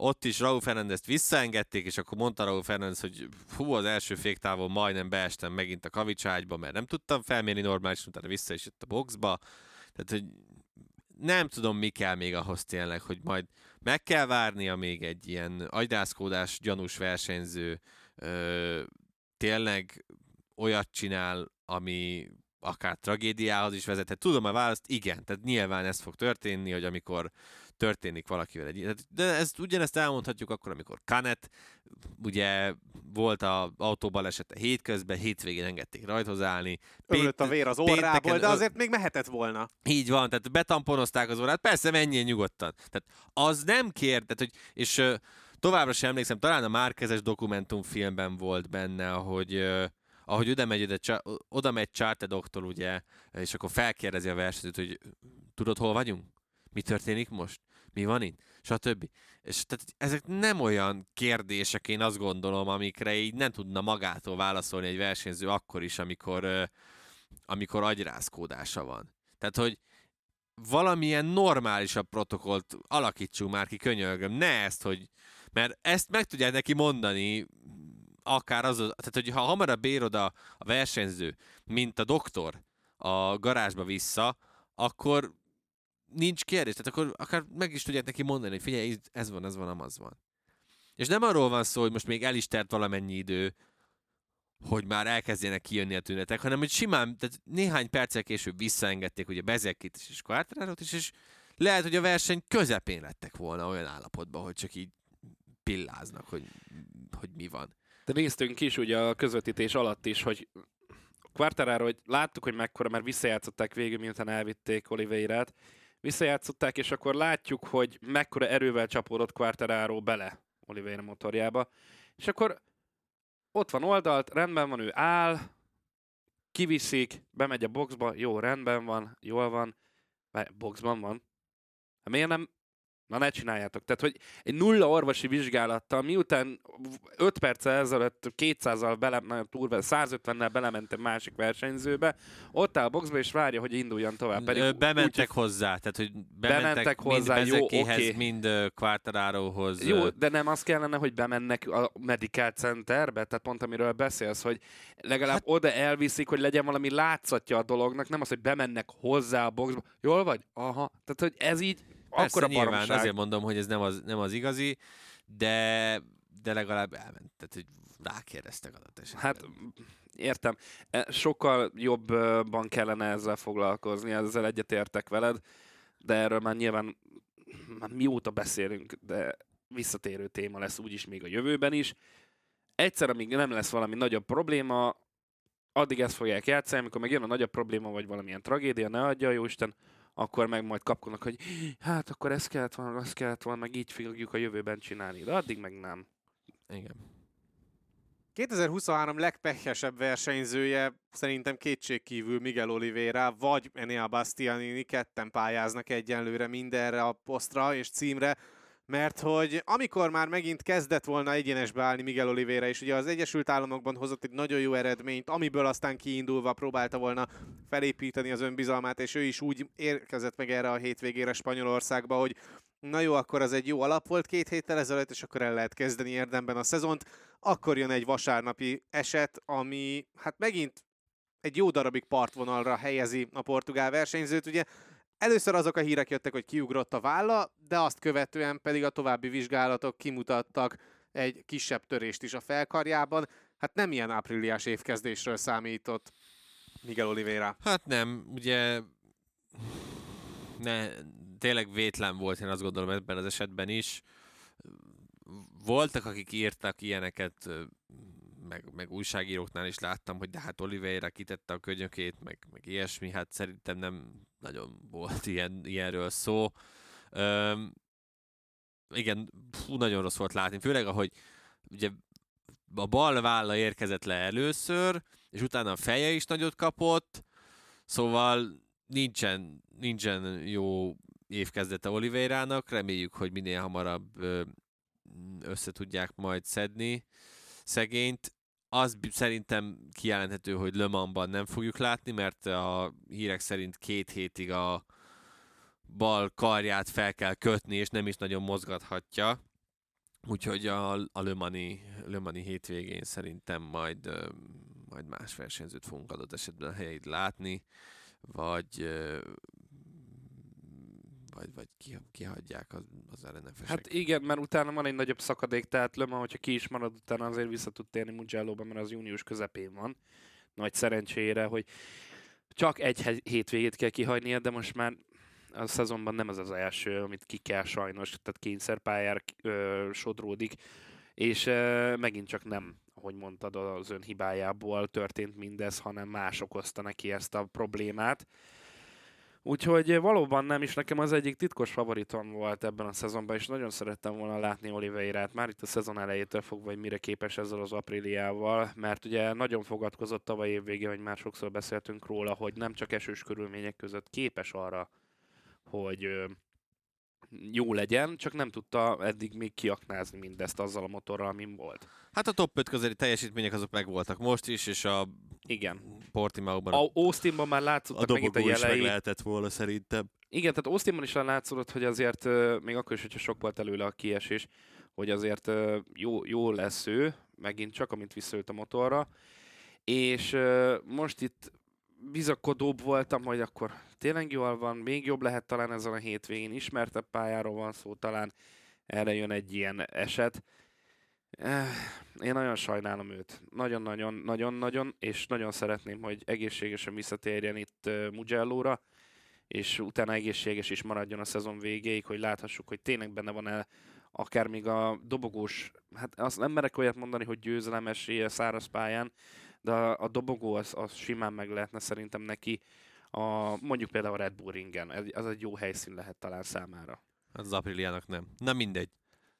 ott is Raúl Fernandezt visszaengedték, és akkor mondta Raúl Fernández, hogy hú, az első féktávon majdnem beestem megint a kavicságyba, mert nem tudtam felmérni normálisan, utána vissza is jött a boxba. Tehát, hogy nem tudom, mi kell még ahhoz tényleg, hogy majd meg kell várnia még egy ilyen agydászkódás gyanús versenyző ö, tényleg olyat csinál, ami akár tragédiához is vezethet. Tudom a választ? Igen. Tehát nyilván ez fog történni, hogy amikor történik valakivel egy... De ezt ugyanezt elmondhatjuk akkor, amikor Kanet ugye volt a autóbalesete hétközben, hétvégén engedték rajthoz állni. Ömlött a Pét- vér az pénteken orrából, de azért még mehetett volna. így van, tehát betamponozták az órát, persze menjél nyugodtan. Tehát az nem kér, tehát, hogy, és továbbra sem emlékszem, talán a Márkezes dokumentumfilmben volt benne, ahogy, ö, ahogy oda megy, oda, oda megy doktor, ugye, és akkor felkérdezi a versenyzőt, hogy tudod, hol vagyunk? Mi történik most? Mi van itt? Stb. És tehát ezek nem olyan kérdések, én azt gondolom, amikre így nem tudna magától válaszolni egy versenyző akkor is, amikor, amikor agyrázkódása van. Tehát, hogy valamilyen normálisabb protokollt alakítsunk már ki, könyörgöm. Ne ezt, hogy... Mert ezt meg tudják neki mondani, akár az, tehát hogy ha hamarabb ér oda a versenyző, mint a doktor a garázsba vissza, akkor nincs kérdés. Tehát akkor akár meg is tudják neki mondani, hogy figyelj, ez van, ez van, amaz van. És nem arról van szó, hogy most még el is telt valamennyi idő, hogy már elkezdjenek kijönni a tünetek, hanem hogy simán, tehát néhány perccel később visszaengedték ugye Bezekit is és Quartararo-t is, és lehet, hogy a verseny közepén lettek volna olyan állapotban, hogy csak így pilláznak, hogy, hogy mi van. De néztünk is ugye a közvetítés alatt is, hogy Quartararo, hogy láttuk, hogy mekkora, mert visszajátszották végül, miután elvitték Oliveirát, visszajátszották, és akkor látjuk, hogy mekkora erővel csapódott Quartararo bele Oliveira motorjába, és akkor ott van oldalt, rendben van, ő áll, kiviszik, bemegy a boxba, jó, rendben van, jól van, boxban van. Hát miért nem Na ne csináljátok. Tehát, hogy egy nulla orvosi vizsgálattal, miután 5 perccel ezelőtt 200-al bele, nagyon turva, 150-nel belementem másik versenyzőbe, ott áll a boxba és várja, hogy induljon tovább. Pedig bementek úgy, hozzá, tehát hogy Bementek bementek, hozzá, mind jó, oké. mind Quartararohoz. Jó, de nem az kellene, hogy bemennek a Medical Centerbe? Tehát pont amiről beszélsz, hogy legalább hát, oda elviszik, hogy legyen valami látszatja a dolognak, nem az, hogy bemennek hozzá a boxba. Jól vagy? Aha. Tehát, hogy ez így Persze, akkora nyilván, baromság. azért mondom, hogy ez nem az, nem az igazi, de, de legalább elment. Tehát, hogy rákérdeztek adott esetben. Hát értem. E, Sokkal jobban kellene ezzel foglalkozni, ezzel egyetértek veled, de erről már nyilván már mióta beszélünk, de visszatérő téma lesz úgyis még a jövőben is. Egyszer, amíg nem lesz valami nagyobb probléma, addig ezt fogják játszani, amikor meg jön a nagyobb probléma, vagy valamilyen tragédia, ne adja a Jóisten, akkor meg majd kapkodnak, hogy hát akkor ez kellett volna, az kellett volna, meg így fogjuk a jövőben csinálni, de addig meg nem. Igen. 2023 legpehesebb versenyzője szerintem kétségkívül Miguel Oliveira, vagy Enea Bastianini ketten pályáznak egyenlőre mindenre a posztra és címre, mert hogy amikor már megint kezdett volna egyenesbe állni Miguel Oliveira, és ugye az Egyesült Államokban hozott egy nagyon jó eredményt, amiből aztán kiindulva próbálta volna felépíteni az önbizalmát, és ő is úgy érkezett meg erre a hétvégére Spanyolországba, hogy na jó, akkor az egy jó alap volt két héttel ezelőtt, és akkor el lehet kezdeni érdemben a szezont. Akkor jön egy vasárnapi eset, ami hát megint egy jó darabig partvonalra helyezi a portugál versenyzőt. Ugye először azok a hírek jöttek, hogy kiugrott a válla, de azt követően pedig a további vizsgálatok kimutattak egy kisebb törést is a felkarjában. Hát nem ilyen ápriliás évkezdésről számított Miguel Oliveira. Hát nem, ugye ne, tényleg vétlen volt, én azt gondolom ebben az esetben is. Voltak, akik írtak ilyeneket, meg, meg újságíróknál is láttam, hogy de hát Oliveira kitette a könyökét, meg, meg ilyesmi, hát szerintem nem nagyon volt [laughs] ilyen, ilyenről szó. Öm, igen, fú, nagyon rossz volt látni, főleg ahogy ugye a bal válla érkezett le először, és utána a feje is nagyot kapott, szóval nincsen, nincsen jó évkezdete Oliveira-nak, reméljük, hogy minél hamarabb össze tudják majd szedni szegényt. Az szerintem kijelenthető, hogy Le Mansban nem fogjuk látni, mert a hírek szerint két hétig a bal karját fel kell kötni, és nem is nagyon mozgathatja. Úgyhogy a, a Le Mani, Le Mani hétvégén szerintem majd, majd más versenyzőt fogunk adott esetben a helyeit látni, vagy vagy, vagy ki, kihagyják az, az RNF-esek. Hát igen, mert utána van egy nagyobb szakadék, tehát Le Mans, hogyha ki is marad, utána azért vissza tud térni Mugello-ba, mert az június közepén van. Nagy szerencsére, hogy csak egy hétvégét kell kihagynia, de most már a szezonban nem ez az első, amit ki kell sajnos, tehát kényszerpályára ö, sodródik, és ö, megint csak nem, ahogy mondtad, az ön hibájából történt mindez, hanem más okozta neki ezt a problémát. Úgyhogy valóban nem is nekem az egyik titkos favoritom volt ebben a szezonban, és nagyon szerettem volna látni Oliveirát már itt a szezon elejétől fogva, hogy mire képes ezzel az apríliával, mert ugye nagyon fogadkozott tavaly évvégén, hogy már sokszor beszéltünk róla, hogy nem csak esős körülmények között képes arra, hogy jó legyen, csak nem tudta eddig még kiaknázni mindezt azzal a motorral, amin volt. Hát a top 5 közeli teljesítmények azok megvoltak most is, és a Igen. Portimaóban A Austinban már a látszottak megint a dobogó is meg jelei. lehetett volna szerintem. Igen, tehát Austinban is látszott, hogy azért még akkor is, hogyha sok volt előle a kiesés, hogy azért jó, jó lesz ő, megint csak, amint visszaült a motorra. És most itt bizakodóbb voltam, hogy akkor tényleg jól van, még jobb lehet talán ezen a hétvégén, ismertebb pályáról van szó, talán erre jön egy ilyen eset. Eh, Én nagyon sajnálom őt. Nagyon-nagyon, nagyon-nagyon, és nagyon szeretném, hogy egészségesen visszatérjen itt uh, Mugello-ra, és utána egészséges is maradjon a szezon végéig, hogy láthassuk, hogy tényleg benne van-e akár még a dobogós, hát azt nem merek olyat mondani, hogy győzelem esélye száraz pályán, de a, dobogó az, az simán meg lehetne szerintem neki, a, mondjuk például a Red Bull ringen, az egy jó helyszín lehet talán számára. Az Apriliának nem. Na mindegy.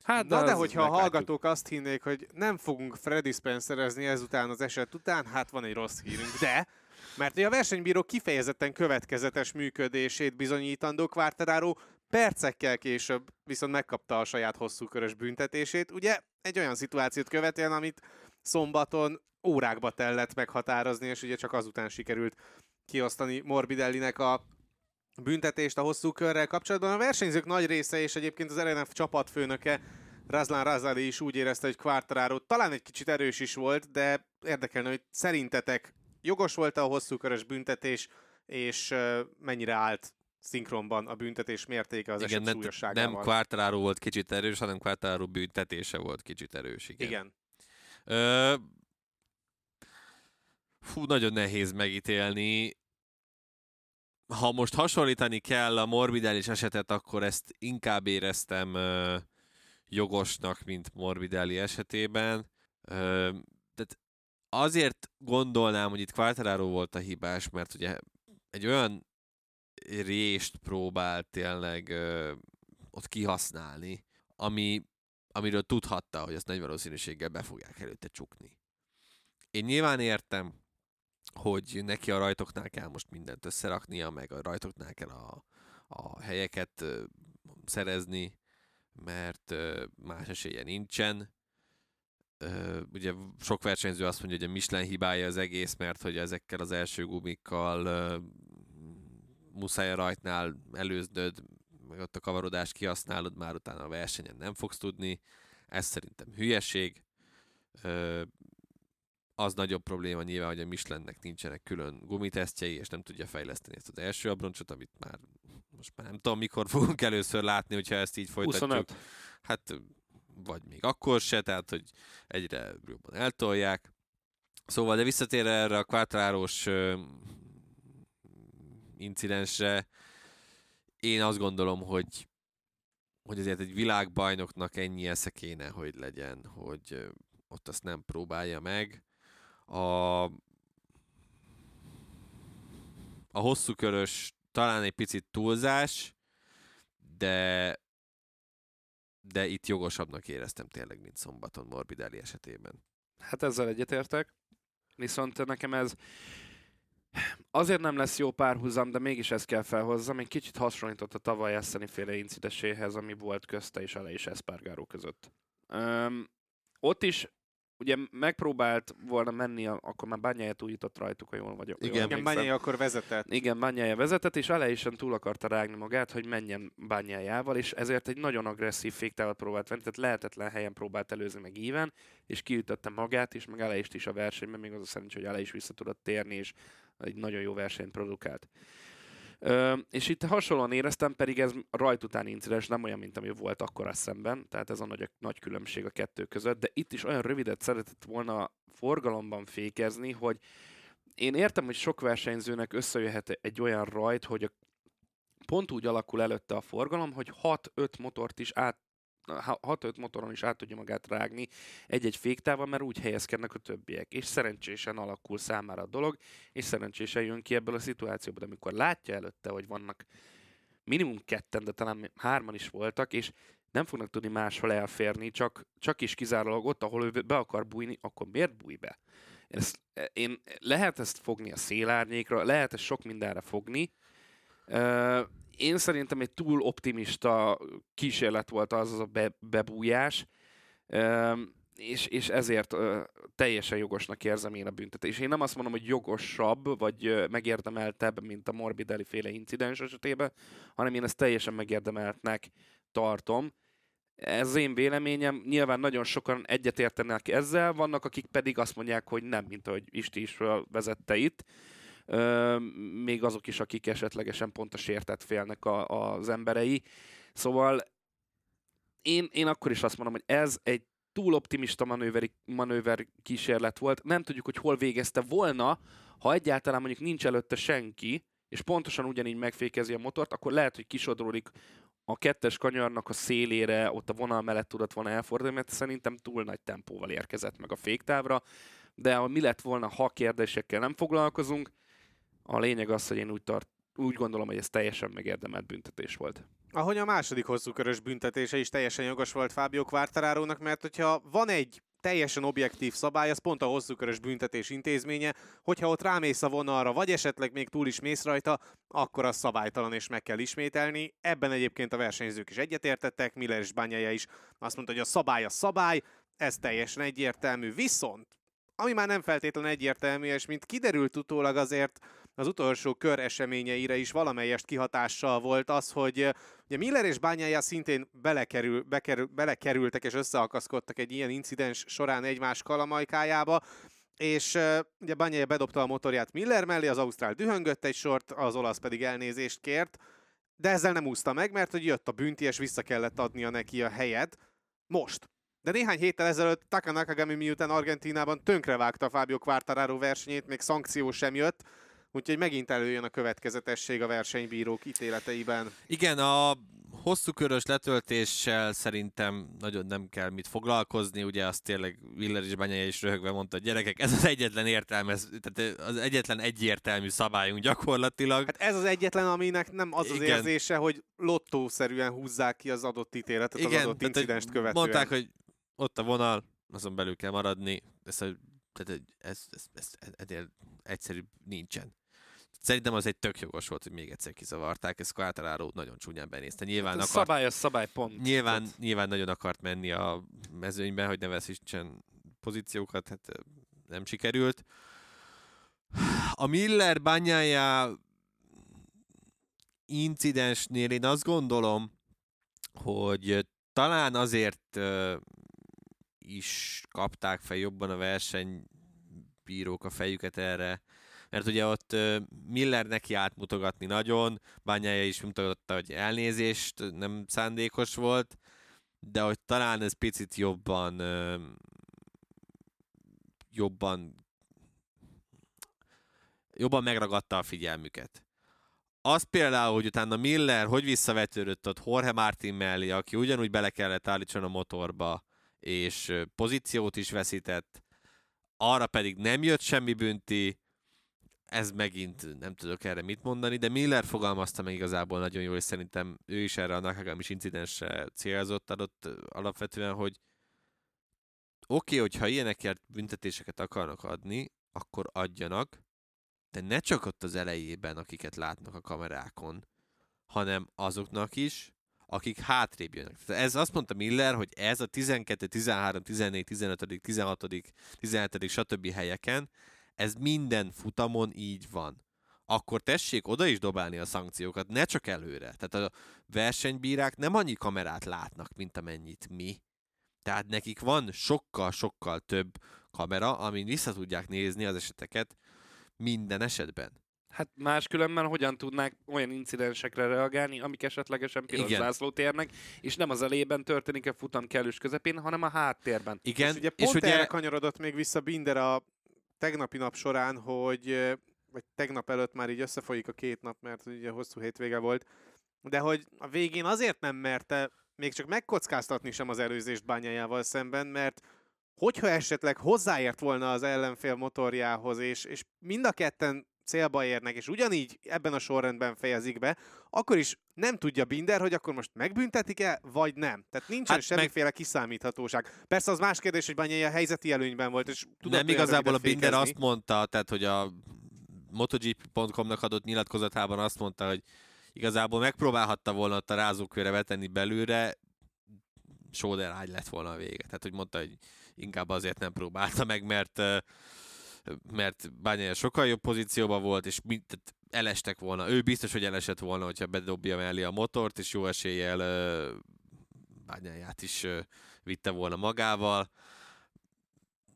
Hát, Na de hogyha a hallgatók azt hinnék, hogy nem fogunk Freddy Spencerezni ezután az eset után, hát van egy rossz hírünk, de Mert a versenybíró kifejezetten következetes működését bizonyítandó Quartararo percekkel később viszont megkapta a saját hosszú körös büntetését. Ugye egy olyan szituációt követően, amit szombaton órákba tellett meghatározni, és ugye csak azután sikerült kiosztani Morbidellinek a büntetést a hosszú körrel kapcsolatban. A versenyzők nagy része, és egyébként az RNF csapatfőnöke Razlan Razali is úgy érezte, hogy Quartararo talán egy kicsit erős is volt, de érdekelne, hogy szerintetek jogos volt a hosszú körös büntetés, és mennyire állt szinkronban a büntetés mértéke az igen, eset súlyosságával. Nem Quartararo volt kicsit erős, hanem Quartararo büntetése volt kicsit erős, igen. Igen. Ö, fú, nagyon nehéz megítélni. Ha most hasonlítani kell a Morbidellis esetet, akkor ezt inkább éreztem ö, jogosnak, mint Morbidelli esetében. Ö, tehát azért gondolnám, hogy itt Quartararo volt a hibás, mert ugye egy olyan rést próbált tényleg ö, ott kihasználni, ami, amiről tudhatta, hogy azt nagy valószínűséggel be fogják előtte csukni. Én nyilván értem, hogy neki a rajtoknál kell most mindent összeraknia, meg a rajtoknál kell a, a helyeket szerezni, mert más esélye nincsen. Ugye sok versenyző azt mondja, hogy a Michelin hibája az egész, mert hogy ezekkel az első gumikkal muszáj a rajtnál előznöd, meg ott a kavarodást kihasználod, már utána a versenyen nem fogsz tudni. Ez szerintem hülyeség. Az nagyobb probléma nyilván, hogy a Michelinnek nincsenek külön gumitesztjei, és nem tudja fejleszteni ezt az első abroncsot, amit már most már nem tudom, mikor [laughs] fogunk először látni, hogyha ezt így folytatjuk. 25. Hát vagy még akkor se, tehát hogy egyre jobban eltolják. Szóval, de visszatérve erre a Quattrárós incidensre, én azt gondolom, hogy hogy azért egy világbajnoknak ennyi esze kéne, hogy legyen, hogy ott azt nem próbálja meg. A, a hosszú körös talán egy picit túlzás, de de itt jogosabbnak éreztem tényleg, mint szombaton Morbidelli esetében. Hát ezzel egyetértek. Viszont nekem ez azért nem lesz jó párhuzam, de mégis ezt kell felhozzam. Egy kicsit hasonlított a tavaly eszeni féle incidenséhez, ami volt közte és Ale és Espargaró között. Öm, ott is ugye megpróbált volna menni, a- akkor már bányáját újított rajtuk, ha jól vagyok. jól Igen. Igen, emlékszem. Bányai akkor vezetett. Igen, bányája vezetett, és Alejsen túl akarta rágni magát, hogy menjen bányájával, és ezért egy nagyon agresszív féktávot próbált venni, tehát lehetetlen helyen próbált előzni meg íven, és kiütötte magát, és meg Alejst is a versenyben, még az a szerencsé, hogy Alej is vissza tudott térni, és egy nagyon jó versenyt produkált. Ö, és itt hasonlóan éreztem, pedig ez rajt utáni incidens nem olyan, mint ami volt akkor a szemben, tehát ez a nagy, nagy különbség a kettő között, de itt is olyan rövidet szeretett volna forgalomban fékezni, hogy én értem, hogy sok versenyzőnek összejöhet egy olyan rajt, hogy a, pont úgy alakul előtte a forgalom, hogy 6-5 motort is át 6-5 motoron is át tudja magát rágni egy-egy féktával, mert úgy helyezkednek a többiek. És szerencsésen alakul számára a dolog, és szerencsésen jön ki ebből a szituációból. De amikor látja előtte, hogy vannak minimum ketten, de talán hárman is voltak, és nem fognak tudni máshol elférni, csak, csak is kizárólag ott, ahol ő be akar bújni, akkor miért bújj be? Ezt, én, lehet ezt fogni a szélárnyékra, lehet ezt sok mindenre fogni. Én szerintem egy túl optimista kísérlet volt az, az a be, bebújás, és, és ezért teljesen jogosnak érzem én a büntetést. Én nem azt mondom, hogy jogosabb, vagy megérdemeltebb, mint a Morbidelli féle incidens esetében, hanem én ezt teljesen megérdemeltnek tartom. Ez az én véleményem, nyilván nagyon sokan egyetértenek ezzel, vannak akik pedig azt mondják, hogy nem, mint ahogy Isti is vezette itt. Még azok is, akik esetlegesen pont a sértett félnek a, az emberei. Szóval én, én akkor is azt mondom, hogy ez egy túl optimista manőveri, manőver kísérlet volt. Nem tudjuk, hogy hol végezte volna, ha egyáltalán mondjuk nincs előtte senki, és pontosan ugyanígy megfékezi a motort, akkor lehet, hogy kisodródik a kettes kanyarnak a szélére, ott a vonal mellett tudott volna elfordulni, mert szerintem túl nagy tempóval érkezett meg a féktávra, de mi lett volna, ha kérdésekkel nem foglalkozunk, a lényeg az, hogy én úgy, tart, úgy gondolom, hogy ez teljesen megérdemelt büntetés volt. Ahogy a második hosszúkörös büntetése is teljesen jogos volt Fábio Quartararónak, mert hogyha van egy teljesen objektív szabály, az pont a hosszúkörös büntetés intézménye, hogyha ott rámész a vonalra, vagy esetleg még túl is mész rajta, akkor az szabálytalan és meg kell ismételni. Ebben egyébként a versenyzők is egyetértettek, Miller és Bányája is azt mondta, hogy a szabály a szabály, ez teljesen egyértelmű. Viszont, ami már nem feltétlenül egyértelmű, és mint kiderült utólag azért az utolsó kör eseményeire is valamelyest kihatással volt az, hogy ugye Miller és Bányája szintén belekerül, bekerül, belekerültek és összeakaszkodtak egy ilyen incidens során egymás kalamajkájába, és uh, ugye Banyája bedobta a motorját Miller mellé, az Ausztrál dühöngött egy sort, az olasz pedig elnézést kért, de ezzel nem úszta meg, mert hogy jött a bünti, és vissza kellett adnia neki a helyet. Most. De néhány héttel ezelőtt Taka Nakagami miután Argentinában tönkrevágta Fábio Quartararo versenyét, még szankció sem jött, úgyhogy megint előjön a következetesség a versenybírók ítéleteiben. Igen, a hosszú körös letöltéssel szerintem nagyon nem kell mit foglalkozni, ugye azt tényleg Willer és Banyai is röhögve mondta, hogy gyerekek, ez az egyetlen értelme, tehát az egyetlen egyértelmű szabályunk gyakorlatilag. Hát ez az egyetlen, aminek nem az Igen. az érzése, hogy lottószerűen húzzák ki az adott ítéletet Igen, az adott incidenst követően. Mondták, hogy ott a vonal, azon belül kell maradni, ez, tehát ez, ez, ez, ez, ez egyszerű nincsen. Szerintem az egy tök jogos volt, hogy még egyszer kizavarták, ez Quattararo nagyon csúnyán benézte. Nyilván hát akart, szabály a szabály, pont. Nyilván, nyilván nagyon akart menni a mezőnybe, hogy ne veszítsen pozíciókat, hát nem sikerült. A Miller bányája incidensnél én azt gondolom, hogy talán azért is kapták fel jobban a versenybírók a fejüket erre, mert ugye ott Miller neki átmutogatni nagyon, Bányája is mutatta, hogy elnézést nem szándékos volt, de hogy talán ez picit jobban jobban jobban megragadta a figyelmüket. Az például, hogy utána Miller hogy visszavetődött ott Jorge Martin mellé, aki ugyanúgy bele kellett állítson a motorba, és pozíciót is veszített, arra pedig nem jött semmi bünti, ez megint nem tudok erre mit mondani, de Miller fogalmazta meg igazából nagyon jól, és szerintem ő is erre a Nakagamis incidensre célzott adott alapvetően, hogy oké, okay, hogyha ilyenekért büntetéseket akarnak adni, akkor adjanak, de ne csak ott az elejében, akiket látnak a kamerákon, hanem azoknak is, akik hátrébb jönnek. Tehát ez azt mondta Miller, hogy ez a 12, 13, 14, 15, 16, 17, stb. helyeken, ez minden futamon így van. Akkor tessék oda is dobálni a szankciókat, ne csak előre. Tehát a versenybírák nem annyi kamerát látnak, mint amennyit mi. Tehát nekik van sokkal-sokkal több kamera, amin vissza tudják nézni az eseteket minden esetben. Hát máskülönben hogyan tudnák olyan incidensekre reagálni, amik esetlegesen piros Igen. zászlót érnek, és nem az elében történik a futam kellős közepén, hanem a háttérben. Igen, és ugye pont és ugye... erre kanyarodott még vissza Binder a tegnapi nap során, hogy vagy tegnap előtt már így összefolyik a két nap, mert ugye hosszú hétvége volt, de hogy a végén azért nem merte még csak megkockáztatni sem az előzést bányájával szemben, mert hogyha esetleg hozzáért volna az ellenfél motorjához, és, és mind a ketten célba érnek, és ugyanígy ebben a sorrendben fejezik be, akkor is nem tudja Binder, hogy akkor most megbüntetik-e, vagy nem. Tehát nincsen hát semmiféle meg... kiszámíthatóság. Persze az más kérdés, hogy Banyai a helyzeti előnyben volt, és tudott Nem igazából a Binder fékezni. azt mondta, tehát hogy a MotoGP.com-nak adott nyilatkozatában azt mondta, hogy igazából megpróbálhatta volna a rázókörre vetenni belőle, Soder ágy lett volna a vége. Tehát, hogy mondta, hogy inkább azért nem próbálta meg, mert mert Bányája sokkal jobb pozícióban volt, és mind, tehát elestek volna. Ő biztos, hogy elesett volna, hogyha bedobja mellé a motort, és jó eséllyel Bányáját is vitte volna magával.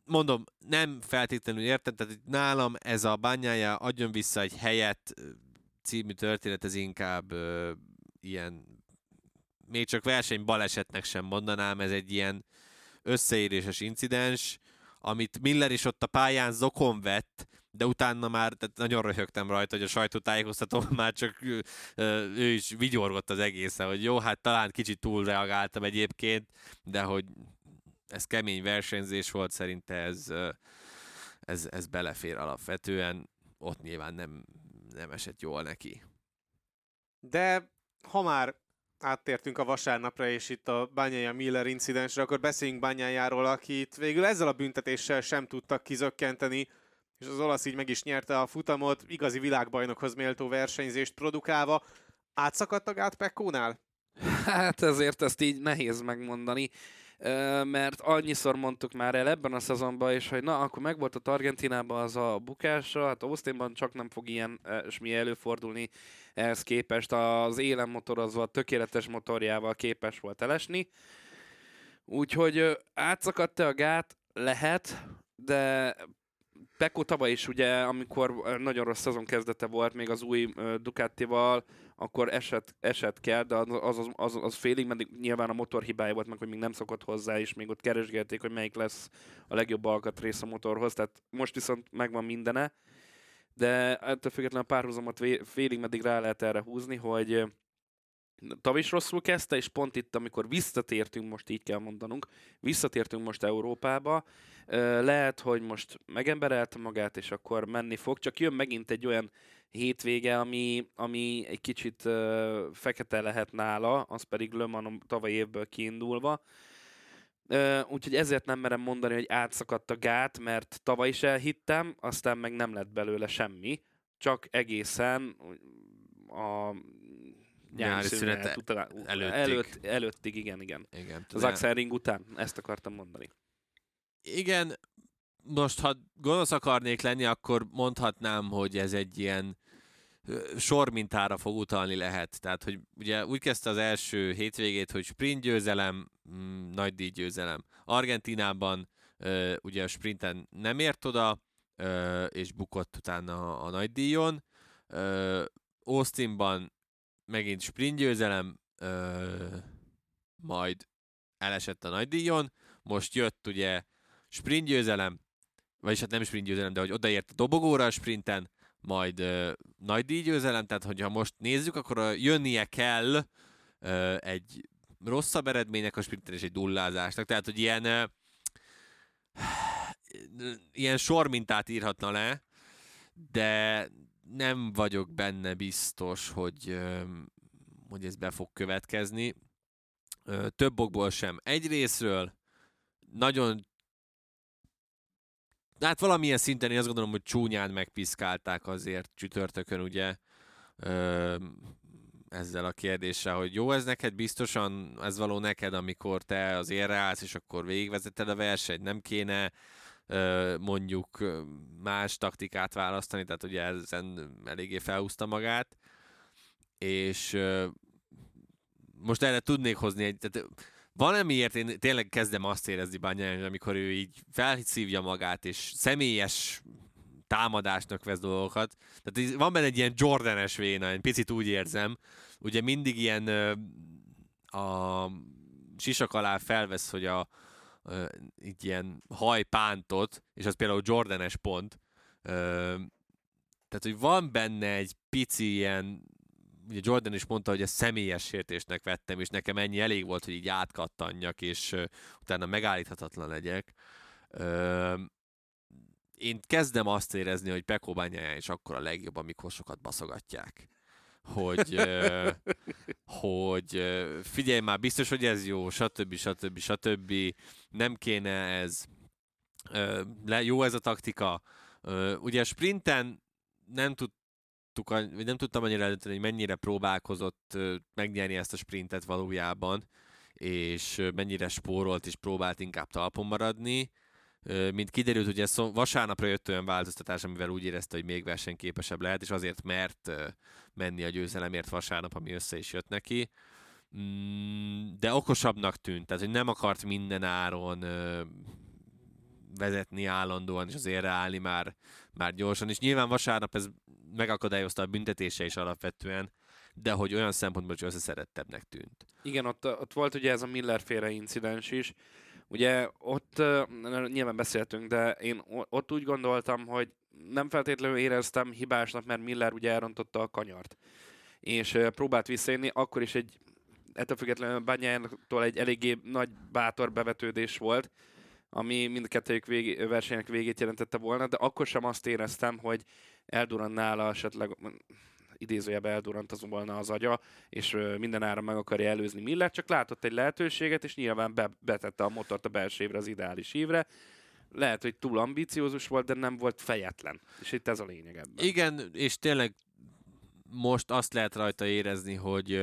Mondom, nem feltétlenül értem, tehát nálam ez a Bányája adjon vissza egy helyet című történet, ez inkább ilyen még csak verseny balesetnek sem mondanám, ez egy ilyen összeéréses incidens, amit Miller is ott a pályán zokon vett, de utána már tehát nagyon röhögtem rajta, hogy a sajtótájékoztató [laughs] már csak ő is vigyorgott az egészen, hogy jó, hát talán kicsit túlreagáltam egyébként, de hogy ez kemény versenyzés volt, szerinte ez, ez, ez belefér alapvetően, ott nyilván nem, nem esett jól neki. De ha már áttértünk a vasárnapra, és itt a Bányája Miller incidensre, akkor beszéljünk Bányájáról, akit végül ezzel a büntetéssel sem tudtak kizökkenteni, és az olasz így meg is nyerte a futamot, igazi világbajnokhoz méltó versenyzést produkálva. Átszakadt a gát Pekkónál? Hát ezért ezt így nehéz megmondani, mert annyiszor mondtuk már el ebben a szezonban is, hogy na, akkor meg volt a Argentinában az a bukásra, hát Austinban csak nem fog ilyen mi előfordulni ehhez képest. Az élen motor az volt tökéletes motorjával képes volt elesni, úgyhogy ö, átszakadt-e a gát? Lehet, de Pekko tavaly is ugye, amikor nagyon rossz szezon kezdete volt még az új Ducatival, akkor eset, eset kell, de az, az, az, az félig meddig nyilván a motor hibája volt, meg hogy még nem szokott hozzá, és még ott keresgélték, hogy melyik lesz a legjobb alkatrész a motorhoz, tehát most viszont megvan mindene, de ettől függetlenül a párhuzamot félig meddig rá lehet erre húzni, hogy Tav rosszul kezdte, és pont itt, amikor visszatértünk, most így kell mondanunk, visszatértünk most Európába, lehet, hogy most megemberelte magát, és akkor menni fog, csak jön megint egy olyan hétvége, ami, ami egy kicsit fekete lehet nála, az pedig Le Mans tavaly évből kiindulva. Úgyhogy ezért nem merem mondani, hogy átszakadt a gát, mert tavaly is elhittem, aztán meg nem lett belőle semmi, csak egészen a nyári szünet előttig. Előtt, előttig, igen, igen. igen az Axel Ring után, ezt akartam mondani. Igen, most ha gonosz akarnék lenni, akkor mondhatnám, hogy ez egy ilyen sormintára fog utalni lehet. Tehát, hogy ugye úgy kezdte az első hétvégét, hogy sprint győzelem, mm, nagy díj győzelem. Argentinában ugye a sprinten nem ért oda, és bukott utána a, a nagy díjon. Austinban megint sprint majd elesett a nagy díjon. Most jött ugye sprint vagyis hát nem sprint de hogy odaért a dobogóra a sprinten, majd uh, nagy díjgyőzelem, tehát hogyha most nézzük, akkor a, jönnie kell uh, egy rosszabb eredménynek a sprinten és egy dullázásnak, tehát hogy ilyen uh, [sighs] ilyen sormintát írhatna le, de nem vagyok benne biztos, hogy, hogy ez be fog következni. Több okból sem. Egy részről nagyon hát valamilyen szinten én azt gondolom, hogy csúnyán megpiszkálták azért csütörtökön, ugye, ö, ezzel a kérdéssel, hogy jó ez neked, biztosan ez való neked, amikor te az érre állsz, és akkor végigvezeted a versenyt, nem kéne mondjuk más taktikát választani, tehát ugye ezen eléggé felhúzta magát, és most erre tudnék hozni egy, tehát valamiért én tényleg kezdem azt érezni Bányán, amikor ő így felszívja magát, és személyes támadásnak vesz dolgokat. Tehát van benne egy ilyen Jordanes véna, egy picit úgy érzem. Ugye mindig ilyen a sisak alá felvesz, hogy a, így ilyen hajpántot, és az például Jordanes pont. Tehát, hogy van benne egy pici ilyen ugye Jordan is mondta, hogy ezt személyes sértésnek vettem, és nekem ennyi elég volt, hogy így átkattanjak, és uh, utána megállíthatatlan legyek. Uh, én kezdem azt érezni, hogy Pekó bányáján is akkor a legjobb, amikor sokat baszogatják. Hogy, hogy figyelj már, biztos, hogy ez jó, stb. stb. stb. Nem kéne ez. Jó ez a taktika. Ugye sprinten nem tud tudtuk, nem tudtam annyira eldönteni, hogy mennyire próbálkozott megnyerni ezt a sprintet valójában, és mennyire spórolt és próbált inkább talpon maradni. Mint kiderült, ugye vasárnapra jött olyan változtatás, amivel úgy érezte, hogy még versenyképesebb lehet, és azért mert menni a győzelemért vasárnap, ami össze is jött neki. Mm, de okosabbnak tűnt, tehát hogy nem akart minden áron vezetni állandóan, és azért állni már, már gyorsan. És nyilván vasárnap ez megakadályozta a büntetése is alapvetően, de hogy olyan szempontból is összeszerettebbnek tűnt. Igen, ott, ott volt ugye ez a Miller féle incidens is. Ugye ott nyilván beszéltünk, de én ott úgy gondoltam, hogy nem feltétlenül éreztem hibásnak, mert Miller ugye elrontotta a kanyart. És próbált visszajönni, akkor is egy ettől függetlenül Banyántól egy eléggé nagy bátor bevetődés volt, ami mindkettőjük vég, versenyek végét jelentette volna, de akkor sem azt éreztem, hogy eldurran nála esetleg idézőjebe eldurrant az volna az agya, és minden ára meg akarja előzni Miller, csak látott egy lehetőséget, és nyilván be, betette a motort a belső évre, az ideális évre. Lehet, hogy túl ambiciózus volt, de nem volt fejetlen. És itt ez a lényeg ebben. Igen, és tényleg most azt lehet rajta érezni, hogy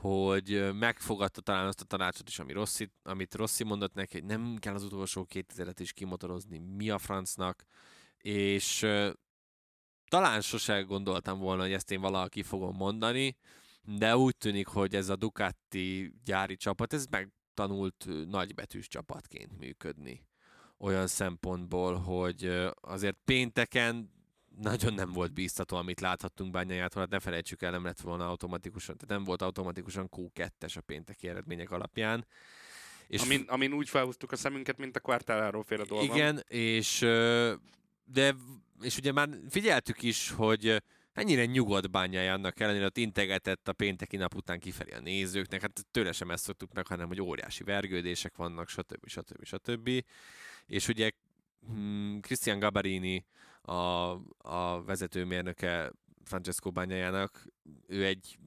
hogy megfogadta talán azt a tanácsot is, ami Rossi, amit Rossi mondott neki, hogy nem kell az utolsó 2000-et is kimotorozni, mi a francnak, és talán sose gondoltam volna, hogy ezt én valaha ki fogom mondani, de úgy tűnik, hogy ez a Ducati gyári csapat, ez megtanult nagybetűs csapatként működni. Olyan szempontból, hogy azért pénteken nagyon nem volt bíztató, amit láthattunk bányájától, hát ne felejtsük el, nem lett volna automatikusan, tehát nem volt automatikusan Q2-es a pénteki eredmények alapján. És amin, amin úgy felhúztuk a szemünket, mint a Quartararo féle dolga. Igen, és, de, és ugye már figyeltük is, hogy ennyire nyugodt bányája annak ellenére, hogy integetett a pénteki nap után kifelé a nézőknek, hát tőle sem ezt szoktuk meg, hanem hogy óriási vergődések vannak, stb. stb. stb. És ugye hmm, Christian Gabarini, a, a vezetőmérnöke Francesco Bányájának, ő egy,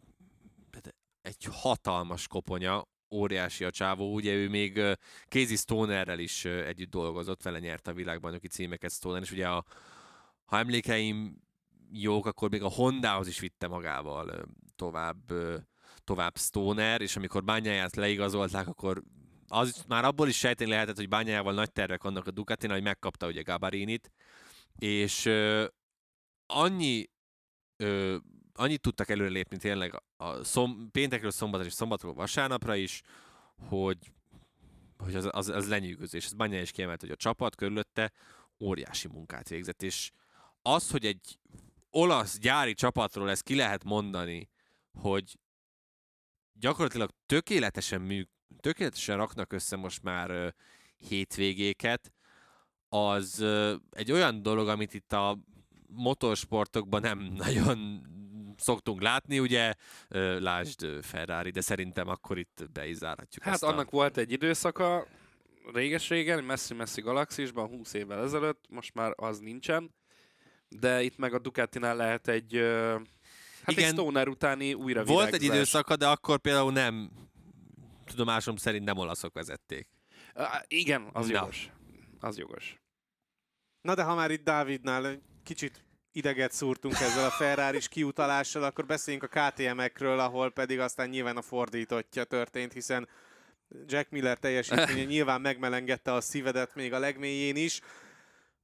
hát egy hatalmas koponya, óriási a csávó, ugye ő még Casey Stonerrel is együtt dolgozott, vele nyerte a világbajnoki címeket Stoner, és ugye a, ha emlékeim jók, akkor még a Hondához is vitte magával tovább, tovább Stoner, és amikor bányáját leigazolták, akkor az már abból is sejteni lehetett, hogy bányájával nagy tervek vannak a Ducatin, hogy megkapta ugye Gabarinit, és ö, annyi ö, annyit tudtak előrelépni tényleg a szom, péntekről szombatra és szombatról vasárnapra is, hogy, hogy az, az, az lenyűgözés. Ez Banya is kiemelt, hogy a csapat körülötte óriási munkát végzett, és az, hogy egy olasz gyári csapatról ezt ki lehet mondani, hogy gyakorlatilag tökéletesen mű, tökéletesen raknak össze most már ö, hétvégéket, az ö, egy olyan dolog, amit itt a motorsportokban nem [laughs] nagyon szoktunk látni, ugye, ö, lásd Ferrari, de szerintem akkor itt be is zárhatjuk Hát ezt annak a... volt egy időszaka, réges-régen, messzi-messzi galaxisban, 20 évvel ezelőtt, most már az nincsen, de itt meg a Ducatinál lehet egy, hát Igen. egy Stoner utáni újra Volt egy időszaka, de akkor például nem, tudomásom szerint nem olaszok vezették. Igen, az Na. jogos. Az jogos. Na de ha már itt Dávidnál egy kicsit ideget szúrtunk ezzel a ferrari kiutalással, akkor beszéljünk a KTM-ekről, ahol pedig aztán nyilván a fordítottja történt, hiszen Jack Miller teljesítménye [laughs] nyilván megmelengette a szívedet még a legmélyén is.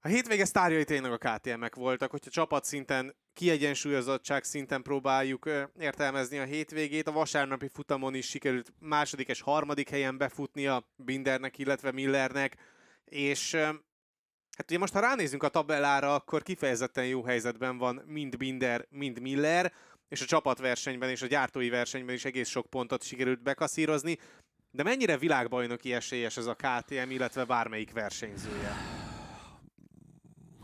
A hétvége sztárjai tényleg a KTM-ek voltak, hogyha csapatszinten, kiegyensúlyozottság szinten próbáljuk értelmezni a hétvégét. A vasárnapi futamon is sikerült második és harmadik helyen befutnia Bindernek, illetve Millernek, és Hát ugye most, ha ránézünk a tabellára, akkor kifejezetten jó helyzetben van mind Binder, mind Miller, és a csapatversenyben és a gyártói versenyben is egész sok pontot sikerült bekaszírozni. De mennyire világbajnoki esélyes ez a KTM, illetve bármelyik versenyzője?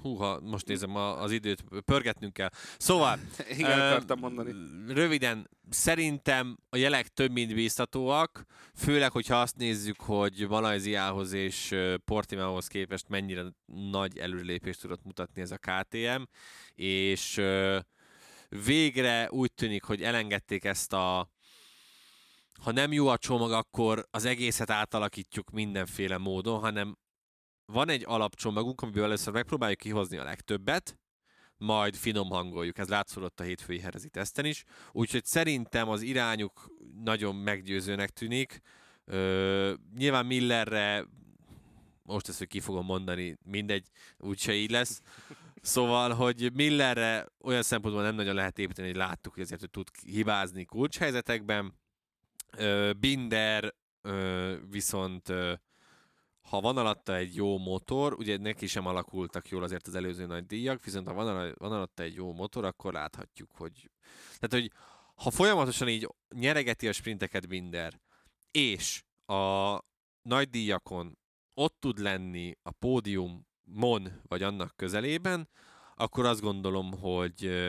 Húha, most nézem a, az időt, pörgetnünk kell. Szóval, [laughs] Igen, ö, akartam mondani. Röviden, szerintem a jelek több mint bíztatóak, főleg, hogyha azt nézzük, hogy Malajziához és ö, Portimaohoz képest mennyire nagy előrelépést tudott mutatni ez a KTM, és ö, végre úgy tűnik, hogy elengedték ezt a ha nem jó a csomag, akkor az egészet átalakítjuk mindenféle módon, hanem van egy alapcsomagunk, amiből először megpróbáljuk kihozni a legtöbbet, majd finom hangoljuk. Ez látszódott a hétfői herezi teszten is. Úgyhogy szerintem az irányuk nagyon meggyőzőnek tűnik. Ö, nyilván Millerre, most ezt, hogy ki fogom mondani, mindegy, úgyse így lesz. Szóval, hogy Millerre olyan szempontból nem nagyon lehet építeni, hogy láttuk, hogy azért hogy tud hibázni kulcshelyzetekben. Binder viszont ha van alatta egy jó motor, ugye neki sem alakultak jól azért az előző nagy díjak, viszont ha van, van alatta egy jó motor, akkor láthatjuk, hogy... Tehát, hogy ha folyamatosan így nyeregeti a sprinteket Binder, és a nagy díjakon ott tud lenni a pódiumon, vagy annak közelében, akkor azt gondolom, hogy,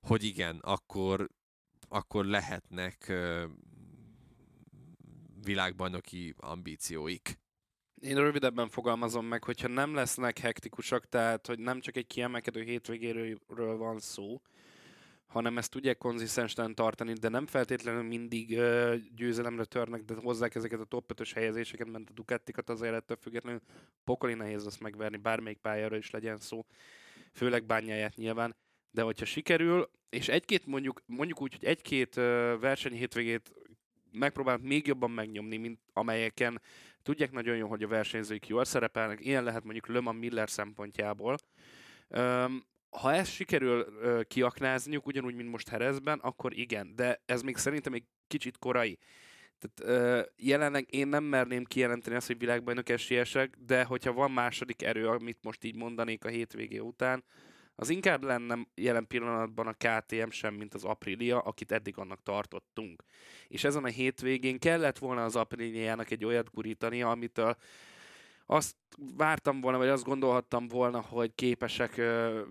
hogy igen, akkor, akkor lehetnek világbajnoki ambícióik. Én rövidebben fogalmazom meg, hogyha nem lesznek hektikusak, tehát hogy nem csak egy kiemelkedő hétvégéről van szó, hanem ezt tudják konzisztensen tartani, de nem feltétlenül mindig uh, győzelemre törnek, de hozzák ezeket a top 5 helyezéseket, mert a Ducatikat azért ettől függetlenül pokoli nehéz azt megverni, bármelyik pályára is legyen szó, főleg bányáját nyilván, de hogyha sikerül, és egy-két mondjuk, mondjuk úgy, hogy egy-két verseny hétvégét megpróbálnak még jobban megnyomni, mint amelyeken tudják nagyon jó, hogy a versenyzőik jól szerepelnek, ilyen lehet mondjuk Löman Miller szempontjából, um, ha ezt sikerül ö, kiaknázniuk, ugyanúgy, mint most Herezben, akkor igen, de ez még szerintem egy kicsit korai. Tehát ö, jelenleg én nem merném kijelenteni azt, hogy világbajnok esélyesek, de hogyha van második erő, amit most így mondanék a hétvégé után, az inkább lenne jelen pillanatban a KTM sem, mint az Aprilia, akit eddig annak tartottunk. És ezen a hétvégén kellett volna az Apriliának egy olyat gurítani, amitől azt vártam volna, vagy azt gondolhattam volna, hogy képesek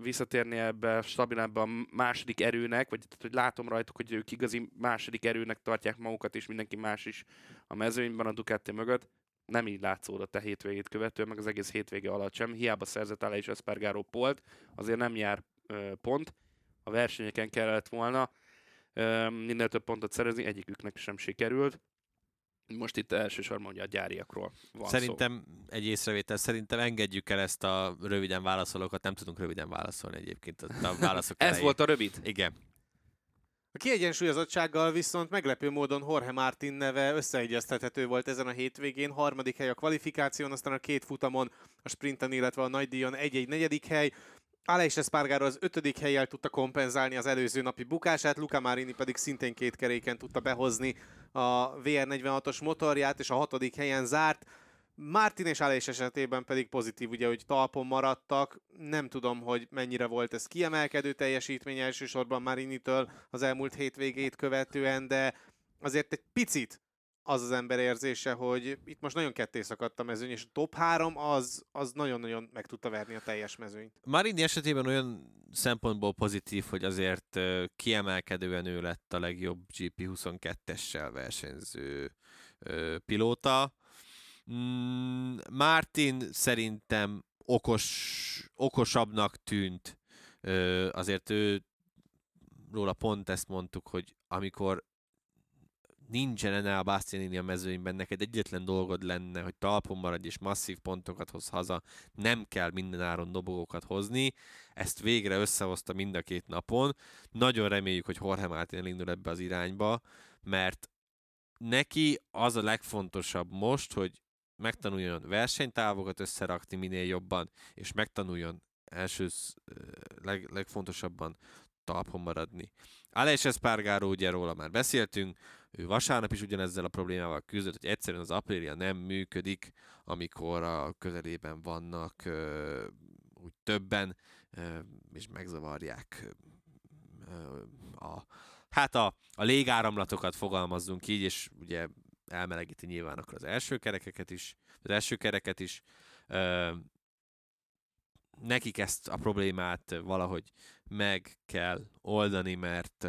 visszatérni ebbe stabil ebbe a második erőnek, vagy tehát, hogy látom rajtuk, hogy ők igazi második erőnek tartják magukat, és mindenki más is a mezőnyben a Ducati mögött. Nem így látszódott a hétvégét követően, meg az egész hétvége alatt sem. Hiába szerzett Aleix Espargaró polt, azért nem jár ö, pont. A versenyeken kellett volna ö, minél több pontot szerezni, egyiküknek sem sikerült most itt elsősorban ugye a gyáriakról van Szerintem szó. egy észrevétel, szerintem engedjük el ezt a röviden válaszolókat, nem tudunk röviden válaszolni egyébként a válaszok [laughs] Ez volt a rövid? Igen. A kiegyensúlyozottsággal viszont meglepő módon Jorge Martin neve összeegyeztethető volt ezen a hétvégén. Harmadik hely a kvalifikáción, aztán a két futamon, a sprinten, illetve a nagydíjon egy-egy negyedik hely. Aleix Espargaro az ötödik helyjel tudta kompenzálni az előző napi bukását, Luca Marini pedig szintén két keréken tudta behozni a VR46-os motorját, és a hatodik helyen zárt. Martin és Aleix esetében pedig pozitív, ugye, hogy talpon maradtak. Nem tudom, hogy mennyire volt ez kiemelkedő teljesítmény elsősorban Marinitől az elmúlt hétvégét követően, de azért egy picit az az ember érzése, hogy itt most nagyon ketté szakadt a mezőny, és a top 3 az, az nagyon-nagyon meg tudta verni a teljes mezőnyt. Marini esetében olyan szempontból pozitív, hogy azért kiemelkedően ő lett a legjobb GP22-essel versenyző pilóta. Mm, Martin szerintem okos, okosabbnak tűnt. Azért ő róla pont ezt mondtuk, hogy amikor nincsen ennél a Bastianini a mezőnyben, neked egyetlen dolgod lenne, hogy talpon maradj és masszív pontokat hoz haza, nem kell mindenáron dobogókat hozni, ezt végre összehozta mind a két napon. Nagyon reméljük, hogy Jorge Martin elindul ebbe az irányba, mert neki az a legfontosabb most, hogy megtanuljon versenytávokat összerakni minél jobban, és megtanuljon első leg, legfontosabban talpon maradni. Aleix Espargaro, ugye róla már beszéltünk, ő vasárnap is ugyanezzel a problémával küzdött, hogy egyszerűen az Aprilia nem működik, amikor a közelében vannak úgy többen, és megzavarják a, hát a, a légáramlatokat fogalmazzunk így, és ugye elmelegíti nyilván akkor az első kerekeket is, az első kereket is. Nekik ezt a problémát valahogy meg kell oldani, mert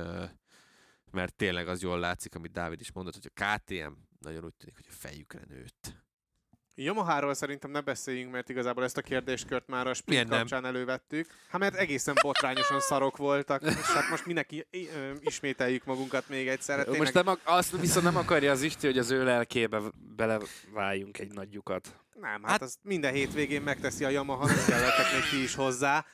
mert tényleg az jól látszik, amit Dávid is mondott, hogy a KTM nagyon úgy tűnik, hogy a fejükre nőtt. Yamaha-ról szerintem ne beszéljünk, mert igazából ezt a kérdéskört már a sprint kapcsán nem? elővettük. Hát mert egészen botrányosan szarok voltak, és hát most mindenki ismételjük magunkat még egyszer. Tényleg... Most nem, azt viszont nem akarja az Isti, hogy az ő lelkébe beleváljunk egy nagyjukat. Nem, hát, hát az minden hétvégén megteszi a Yamaha, nem kellettek még ti is hozzá.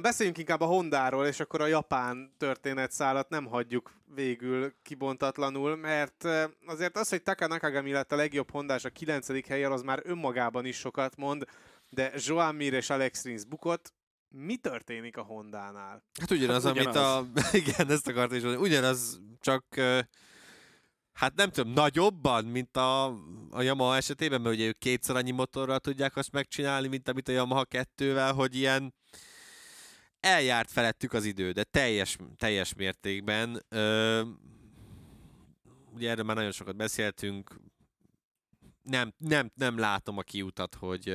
Beszéljünk inkább a Hondáról, és akkor a japán történetszálat nem hagyjuk végül kibontatlanul, mert azért az, hogy Taka Nakagami lett a legjobb hondás a 9. helyen, az már önmagában is sokat mond, de Joan Mir és Alex Rins bukott, mi történik a Hondánál? Hát ugyanaz, hát ugyanaz. amit a... [laughs] Igen, ezt akartam is mondani. Ugyanaz, csak hát nem tudom, nagyobban, mint a, a Yamaha esetében, mert ugye ők kétszer annyi motorral tudják azt megcsinálni, mint amit a Yamaha kettővel, hogy ilyen eljárt felettük az idő, de teljes, teljes mértékben. Ö, ugye erről már nagyon sokat beszéltünk, nem, nem, nem látom a kiutat, hogy,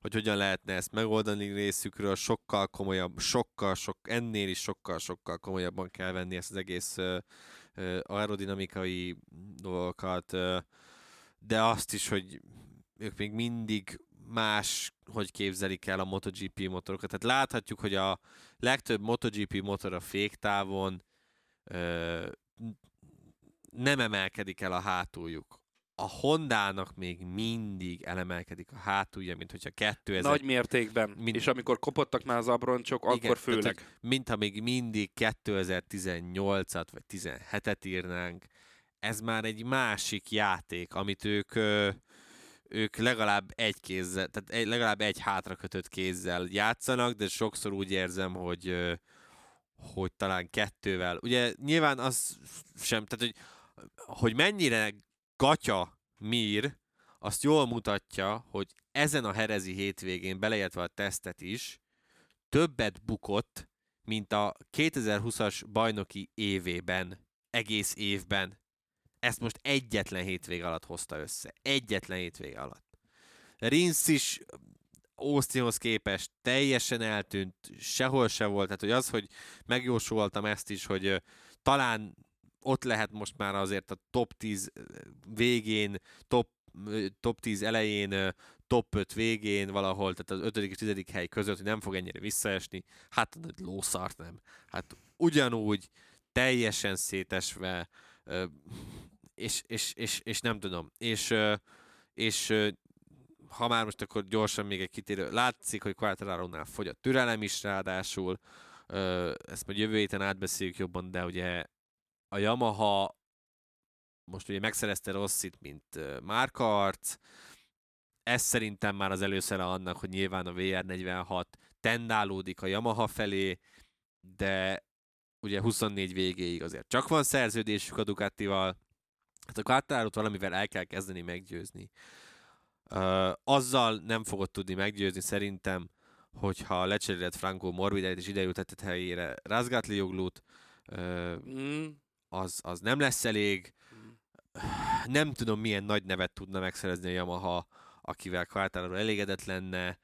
hogy hogyan lehetne ezt megoldani részükről, sokkal komolyabb, sokkal, sok, ennél is sokkal, sokkal komolyabban kell venni ezt az egész aerodinamikai dolgokat, de azt is, hogy ők még mindig más, hogy képzelik el a MotoGP motorokat. Tehát láthatjuk, hogy a legtöbb MotoGP motor a féktávon ö, nem emelkedik el a hátuljuk. A Hondának még mindig elemelkedik a hátulja, mint hogyha 2000... Nagy mértékben. Mind- És amikor kopottak már az abroncsok, Igen, akkor főleg. Tehát, mintha még mindig 2018-at vagy 17-et írnánk. Ez már egy másik játék, amit ők, ö, ők legalább egy kézzel, tehát egy, legalább egy hátrakötött kézzel játszanak, de sokszor úgy érzem, hogy hogy talán kettővel. Ugye nyilván az sem, tehát hogy, hogy mennyire gatya Mir, azt jól mutatja, hogy ezen a herezi hétvégén, beleértve a tesztet is, többet bukott, mint a 2020-as bajnoki évében, egész évben. Ezt most egyetlen hétvég alatt hozta össze. Egyetlen hétvég alatt. Rinsz is Austinhoz képest teljesen eltűnt, sehol se volt. Tehát, hogy az, hogy megjósoltam ezt is, hogy talán ott lehet most már azért a top 10 végén, top, top 10 elején, top 5 végén valahol, tehát az 5. és 10. hely között, hogy nem fog ennyire visszaesni. Hát lószart nem. Hát ugyanúgy teljesen szétesve, és, és, és, és nem tudom. És, és ha már most akkor gyorsan még egy kitérő, látszik, hogy Quartararo-nál fogy a türelem is ráadásul, ezt majd jövő héten átbeszéljük jobban, de ugye a Yamaha most ugye megszerezte Rossit, mint márkaarc, ez szerintem már az előszere annak, hogy nyilván a VR46 tendálódik a Yamaha felé, de ugye 24 végéig azért csak van szerződésük a Ducatival, hát a Quartararo-t valamivel el kell kezdeni meggyőzni. Uh, azzal nem fogod tudni meggyőzni szerintem, hogyha lecseréled Franco Morbidellit és idejutetted helyére Razgatlioglut, uh, Mm. az, az nem lesz elég. Nem tudom, milyen nagy nevet tudna megszerezni a Yamaha, akivel Quartararo elégedett lenne.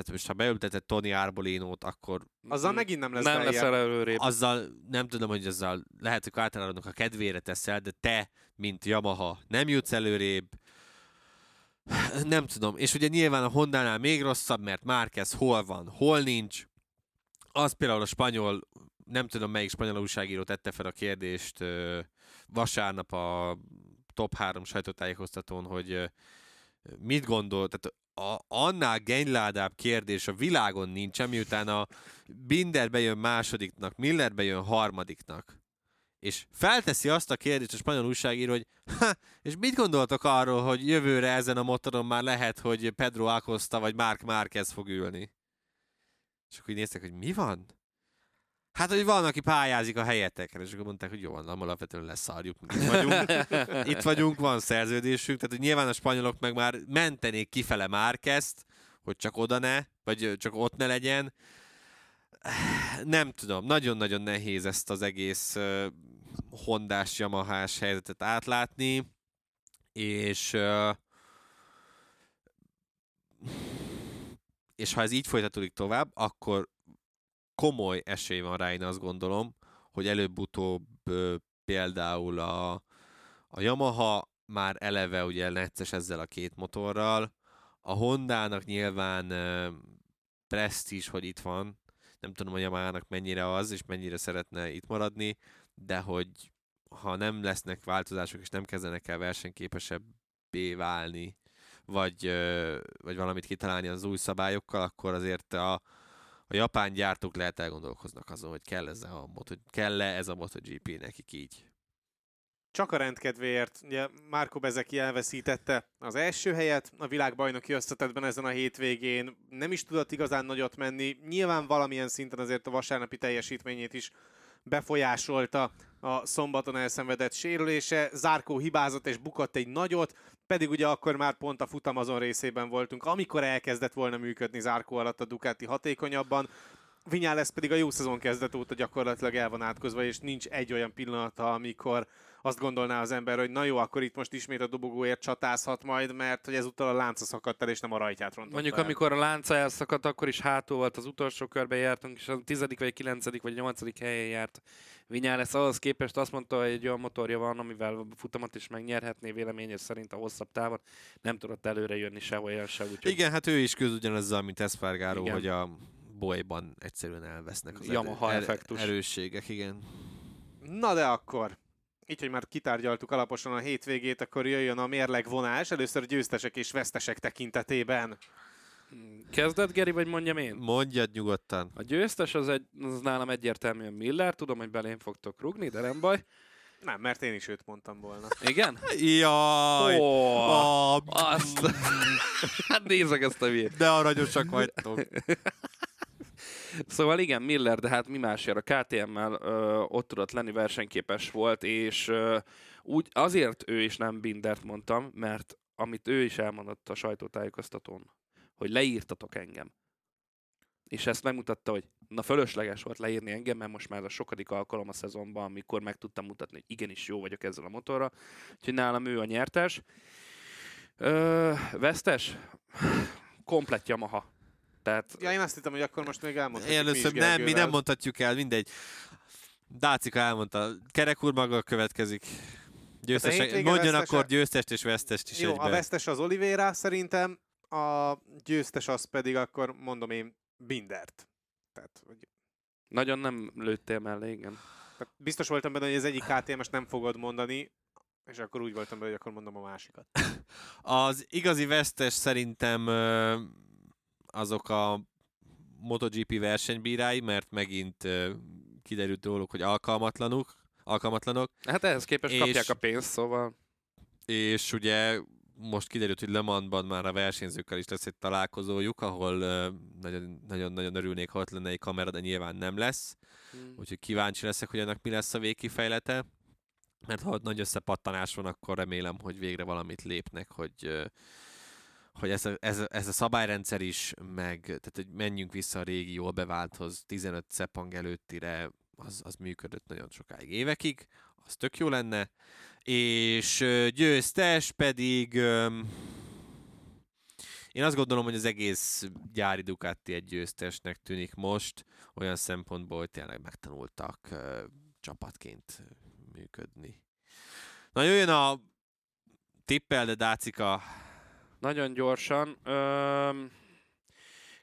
Tehát most, ha beülteted Tony Arbolinót, akkor Azzal megint nem lesz Nem leszel előrébb. azzal nem tudom, hogy azzal lehet, hogy quartararo a kedvére teszel, de te, mint Yamaha, nem jutsz előrébb. Nem tudom. És ugye nyilván a Hondánál még rosszabb, mert Márquez hol van, hol nincs. Az például a spanyol, nem tudom melyik spanyol újságíró tette fel a kérdést vasárnap a top 3 sajtótájékoztatón, hogy mit gondol, tehát a, annál genyládább kérdés a világon nincsen, miután a Binder bejön másodiknak, Miller bejön harmadiknak. És felteszi azt a kérdést a spanyol újságíró, hogy ha, és mit gondoltok arról, hogy jövőre ezen a motoron már lehet, hogy Pedro Acosta vagy Mark Márquez fog ülni? És akkor így néztek, hogy mi van? Hát, hogy van, aki pályázik a helyetekre, és akkor mondták, hogy jó, van, alapvetően leszarjuk, itt vagyunk, [laughs] itt vagyunk, van szerződésünk, tehát hogy nyilván a spanyolok meg már mentenék kifele Márkezt, hogy csak oda ne, vagy csak ott ne legyen. Nem tudom, nagyon-nagyon nehéz ezt az egész uh, hondás, Yamahás helyzetet átlátni, és uh, és ha ez így folytatódik tovább, akkor komoly esély van rá, én azt gondolom, hogy előbb-utóbb például a, a Yamaha már eleve ugye necces ezzel a két motorral, a Hondának nyilván presztízs, hogy itt van, nem tudom, hogy a Yamahának mennyire az, és mennyire szeretne itt maradni, de hogy ha nem lesznek változások, és nem kezdenek el versenyképesebbé válni, vagy, vagy valamit kitalálni az új szabályokkal, akkor azért a, a japán gyártók lehet elgondolkoznak azon, hogy kell ez a, moto, kell-e ez a MotoGP nekik így. Csak a rendkedvéért. Ugye Márko Bezeki elveszítette az első helyet a világbajnoki összetetben ezen a hétvégén. Nem is tudott igazán nagyot menni. Nyilván valamilyen szinten azért a vasárnapi teljesítményét is befolyásolta a szombaton elszenvedett sérülése. Zárkó hibázott és bukott egy nagyot, pedig ugye akkor már pont a futam azon részében voltunk, amikor elkezdett volna működni Zárkó alatt a Ducati hatékonyabban. lesz pedig a jó szezon kezdet óta gyakorlatilag el van átkozva, és nincs egy olyan pillanata, amikor azt gondolná az ember, hogy na jó, akkor itt most ismét a dobogóért csatázhat majd, mert hogy ezúttal a lánca szakadt el, és nem a rajtját rontott Mondjuk, el. amikor a lánca elszakadt, akkor is hátul volt az utolsó körbe jártunk, és a tizedik, vagy kilencedik, vagy nyolcadik helyen járt lesz. Ahhoz képest azt mondta, hogy egy olyan motorja van, amivel a futamot is megnyerhetné véleménye szerint a hosszabb távon. Nem tudott előre jönni sehol se. Úgyhogy... Igen, hát ő is köz ugyanazzal, mint Espargaro, hogy a bolyban egyszerűen elvesznek az Yamaha erő, effektus. erősségek, igen. Na de akkor, így, hogy már kitárgyaltuk alaposan a hétvégét, akkor jöjjön a mérlegvonás, először győztesek és vesztesek tekintetében. Kezdett, Geri, vagy mondjam én? Mondjad nyugodtan. A győztes az, egy, az nálam egyértelműen Miller, tudom, hogy belém fogtok rugni, de nem baj. Nem, mert én is őt mondtam volna. Igen? Jaj! Oh, oh, azt! [laughs] hát nézzek ezt a vét. De aranyosak vagytok. [laughs] Szóval igen, Miller, de hát mi másjára KTM-mel ö, ott tudott lenni, versenyképes volt, és ö, úgy azért ő is nem Bindert mondtam, mert amit ő is elmondott a sajtótájékoztatón, hogy leírtatok engem. És ezt megmutatta, hogy na fölösleges volt leírni engem, mert most már a sokadik alkalom a szezonban, amikor meg tudtam mutatni, hogy igenis jó vagyok ezzel a motorra. Úgyhogy nálam ő a nyertes. Ö, vesztes? Komplet Yamaha. Tehát... Ja, én azt hittem, hogy akkor most még elmondhatjuk Először mi nem, mi nem mondhatjuk el, mindegy. Dácika elmondta, Kerek úr maga következik. Győztes, hát mondjon vesztese... akkor győztest és vesztest is Jó, egyben. a vesztes az Oliveira szerintem, a győztes az pedig akkor mondom én Bindert. Tehát, hogy... Nagyon nem lőttél mellé, igen. Tehát biztos voltam benne, hogy az egyik KTM-es nem fogod mondani, és akkor úgy voltam benne, hogy akkor mondom a másikat. [laughs] Az igazi vesztes szerintem azok a MotoGP versenybírái, mert megint kiderült róluk, hogy alkalmatlanuk, alkalmatlanok. Hát ehhez képest és, kapják a pénzt, szóval... És ugye most kiderült, hogy Le Mansban már a versenyzőkkel is lesz egy találkozójuk, ahol nagyon-nagyon örülnék, ha ott lenne egy kamera, de nyilván nem lesz. Hmm. Úgyhogy kíváncsi leszek, hogy ennek mi lesz a végkifejlete. Mert ha ott nagy összepattanás van, akkor remélem, hogy végre valamit lépnek, hogy hogy ez a, ez, a, ez a szabályrendszer is, meg tehát hogy menjünk vissza a régi jól beválthoz, 15 szepang előttire, az, az működött nagyon sokáig évekig, az tök jó lenne, és győztes pedig én azt gondolom, hogy az egész gyári Ducati egy győztesnek tűnik most, olyan szempontból, hogy tényleg megtanultak csapatként működni. Na jöjjön a tippel, de Dácika nagyon gyorsan. Öm,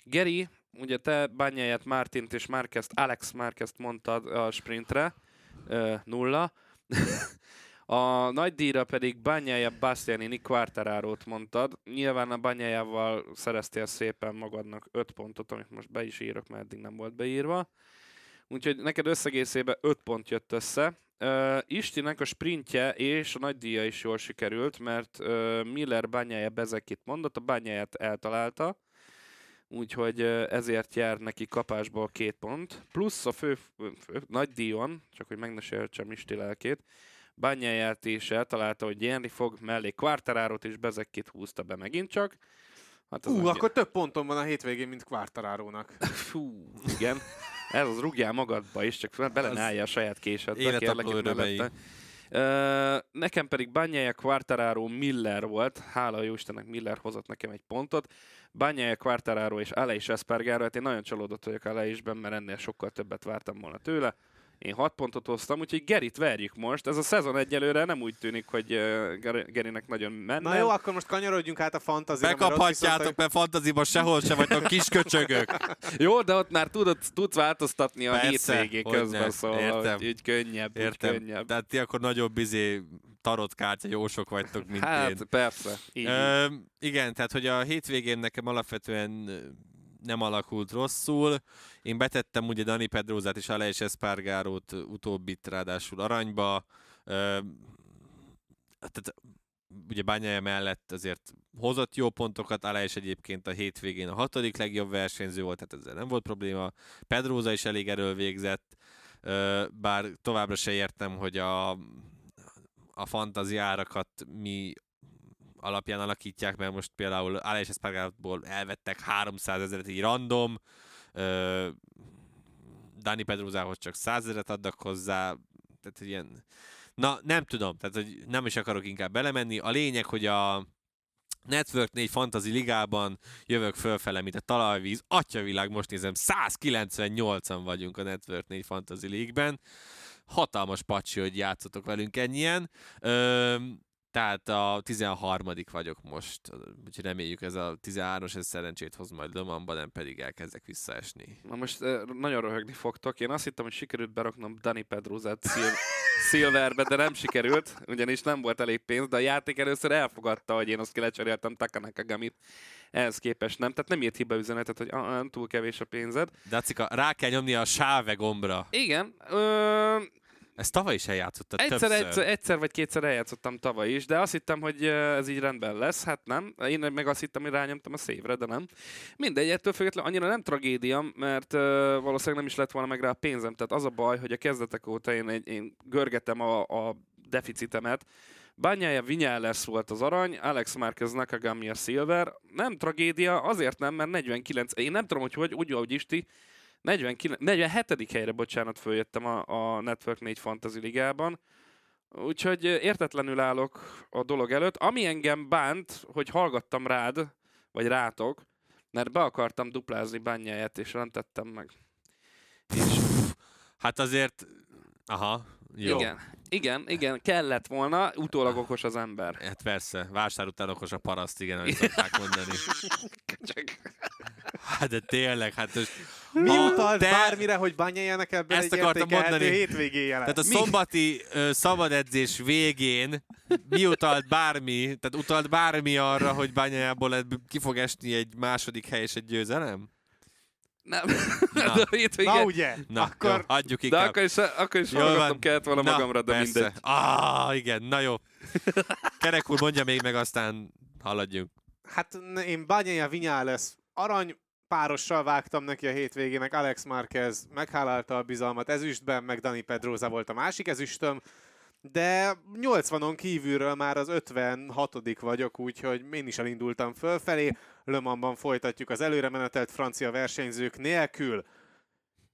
Geri, ugye te Bányáját, Mártint és Márkezt, Alex Márkezt mondtad a sprintre, ö, nulla. [laughs] a nagy díjra pedig Bányája, Bastianini, Quartararo-t mondtad. Nyilván a Bányájával szereztél szépen magadnak 5 pontot, amit most be is írok, mert eddig nem volt beírva. Úgyhogy neked összegészében 5 pont jött össze. Uh, Istinek a sprintje és a nagy díja is jól sikerült, mert uh, Miller bányája Bezekit mondott, a bányáját eltalálta, úgyhogy uh, ezért jár neki kapásból két pont, plusz a fő, fő nagy díjon, csak hogy meg ne sértsem Isti lelkét, bányáját is eltalálta, hogy nyerni fog, mellé Quartarárot és Bezekit húzta be megint csak. Hát Ú, uh, akkor több ponton van a hétvégén, mint Quartarárónak. Fú, igen. [laughs] Ez az rúgjál magadba is, csak bele ne a saját késedbe, kérlek Uh, nekem pedig Banyája Quartararo Miller volt, hála jó Istennek Miller hozott nekem egy pontot. Banyája Quartararo és Aleix Espargaro, hát én nagyon csalódott vagyok Aleixben, mert ennél sokkal többet vártam volna tőle. Én 6 pontot hoztam, úgyhogy Gerit verjük most. Ez a szezon egyelőre nem úgy tűnik, hogy Gerinek nagyon menne. Na jó, akkor most kanyarodjunk át a fantazira. Bekaphatjátok, mert, mert fantaziba sehol se vagytok kisköcsögök. [laughs] jó, de ott már tudod, tudsz változtatni a Persze, hétvégé közben, ne. szóval Értem. Úgy, könnyebb, Értem. Úgy könnyebb. Tehát ti akkor nagyobb izé tarotkártya jósok vagytok, mint hát, én. persze. Ö, igen, tehát hogy a hétvégén nekem alapvetően nem alakult rosszul. Én betettem ugye Dani Pedrózát és Aleix Espargarót utóbbit ráadásul aranyba. Tehát ugye bányája mellett azért hozott jó pontokat, Aleix egyébként a hétvégén a hatodik legjobb versenyző volt, tehát ezzel nem volt probléma. Pedróza is elég erről végzett, bár továbbra se értem, hogy a, a fantaziárakat mi alapján alakítják, mert most például Alex Espargaróból elvettek 300 ezeret így random, ö, Dani Pedrozához csak százezeret adnak hozzá, tehát ilyen... Na, nem tudom, tehát hogy nem is akarok inkább belemenni. A lényeg, hogy a Network 4 Fantasy Ligában jövök fölfele, mint a talajvíz. Atyavilág, most nézem, 198-an vagyunk a Network 4 Fantasy League-ben. Hatalmas pacsi, hogy játszotok velünk ennyien. Ö, tehát a 13 vagyok most, úgyhogy reméljük ez a 13-os ez szerencsét hoz majd Lomamba, nem pedig elkezdek visszaesni. Na most nagyon röhögni fogtok. Én azt hittem, hogy sikerült beraknom Dani Pedruzát szil- [laughs] Silverbe, de nem sikerült, ugyanis nem volt elég pénz, de a játék először elfogadta, hogy én azt kilecseréltem Takanakagamit. Ehhez képest nem, tehát nem írt hiba üzenetet, hogy ah, ah, túl kevés a pénzed. Dacika, rá kell nyomni a sáve gombra. Igen, ö, Ezt tavaly is eljátszottad Egyszer, többször. egyszer, egyszer vagy kétszer eljátszottam tavaly is, de azt hittem, hogy ez így rendben lesz. Hát nem. Én meg azt hittem, hogy rányomtam a szévre, de nem. Mindegy, ettől függetlenül annyira nem tragédia, mert uh, valószínűleg nem is lett volna meg rá a pénzem. Tehát az a baj, hogy a kezdetek óta én, én görgetem a, a deficitemet. Bányája Vinyales volt az arany, Alex Marquez Nakagami a silver. Nem tragédia, azért nem, mert 49, én nem tudom, hogy hogy, úgy, ahogy Isti, 49, 47. helyre, bocsánat, följöttem a, a Network 4 Fantasy Ligában. Úgyhogy értetlenül állok a dolog előtt. Ami engem bánt, hogy hallgattam rád, vagy rátok, mert be akartam duplázni bányáját, és nem tettem meg. És Hát azért, aha, jó. igen, igen, igen, kellett volna, utólag okos az ember. Hát persze, vásár után okos a paraszt, igen, ahogy szokták mondani. [laughs] Hát de tényleg, hát most... Mi Ha utalt te- bármire, hogy bányájának ebben Ezt egy akartam mondani. hétvégéje lesz? Tehát a szombati ö, szabadedzés végén mi utalt bármi, tehát utalt bármi arra, hogy bányájából ebből ki fog esni egy második hely és egy győzelem? Nem. Na. [laughs] De a hétvégén... Na ugye, Na, akkor jó, De inkább. akkor is, akkor is hallgatnom kellett volna Na, magamra, de persze. mindegy. Ah, igen, na jó. Kerek úr mondja még meg, aztán haladjunk. Hát én Banyaja Vinyales arany párossal vágtam neki a hétvégének, Alex Marquez meghálálta a bizalmat ezüstben, meg Dani Pedroza volt a másik ezüstöm, de 80-on kívülről már az 56 vagyok, úgyhogy én is elindultam fölfelé. Le Mansban folytatjuk az előre menetelt francia versenyzők nélkül.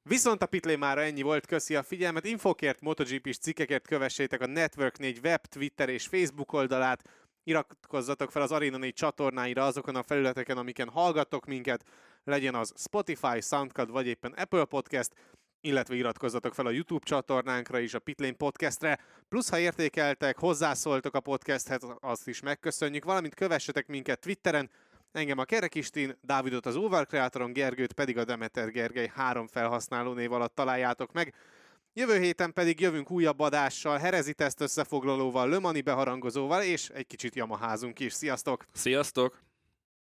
Viszont a Pitlé már ennyi volt, köszi a figyelmet. Infokért, MotoGP-s cikkekért kövessétek a Network 4 web, Twitter és Facebook oldalát. Iratkozzatok fel az Arena 4 csatornáira azokon a felületeken, amiken hallgattok minket, legyen az Spotify, Soundcloud vagy éppen Apple Podcast, illetve iratkozzatok fel a YouTube csatornánkra is, a Pitlane Podcastre. Plusz, ha értékeltek, hozzászóltok a podcasthez, azt is megköszönjük, valamint kövessetek minket Twitteren, engem a Kerek Istin, Dávidot az Óvar Kreatoron, Gergőt pedig a Demeter Gergely három felhasználó név alatt találjátok meg. Jövő héten pedig jövünk újabb adással, Herezi teszt összefoglalóval, Lömani beharangozóval és egy kicsit jamaházunk is. Sziasztok! Sziasztok!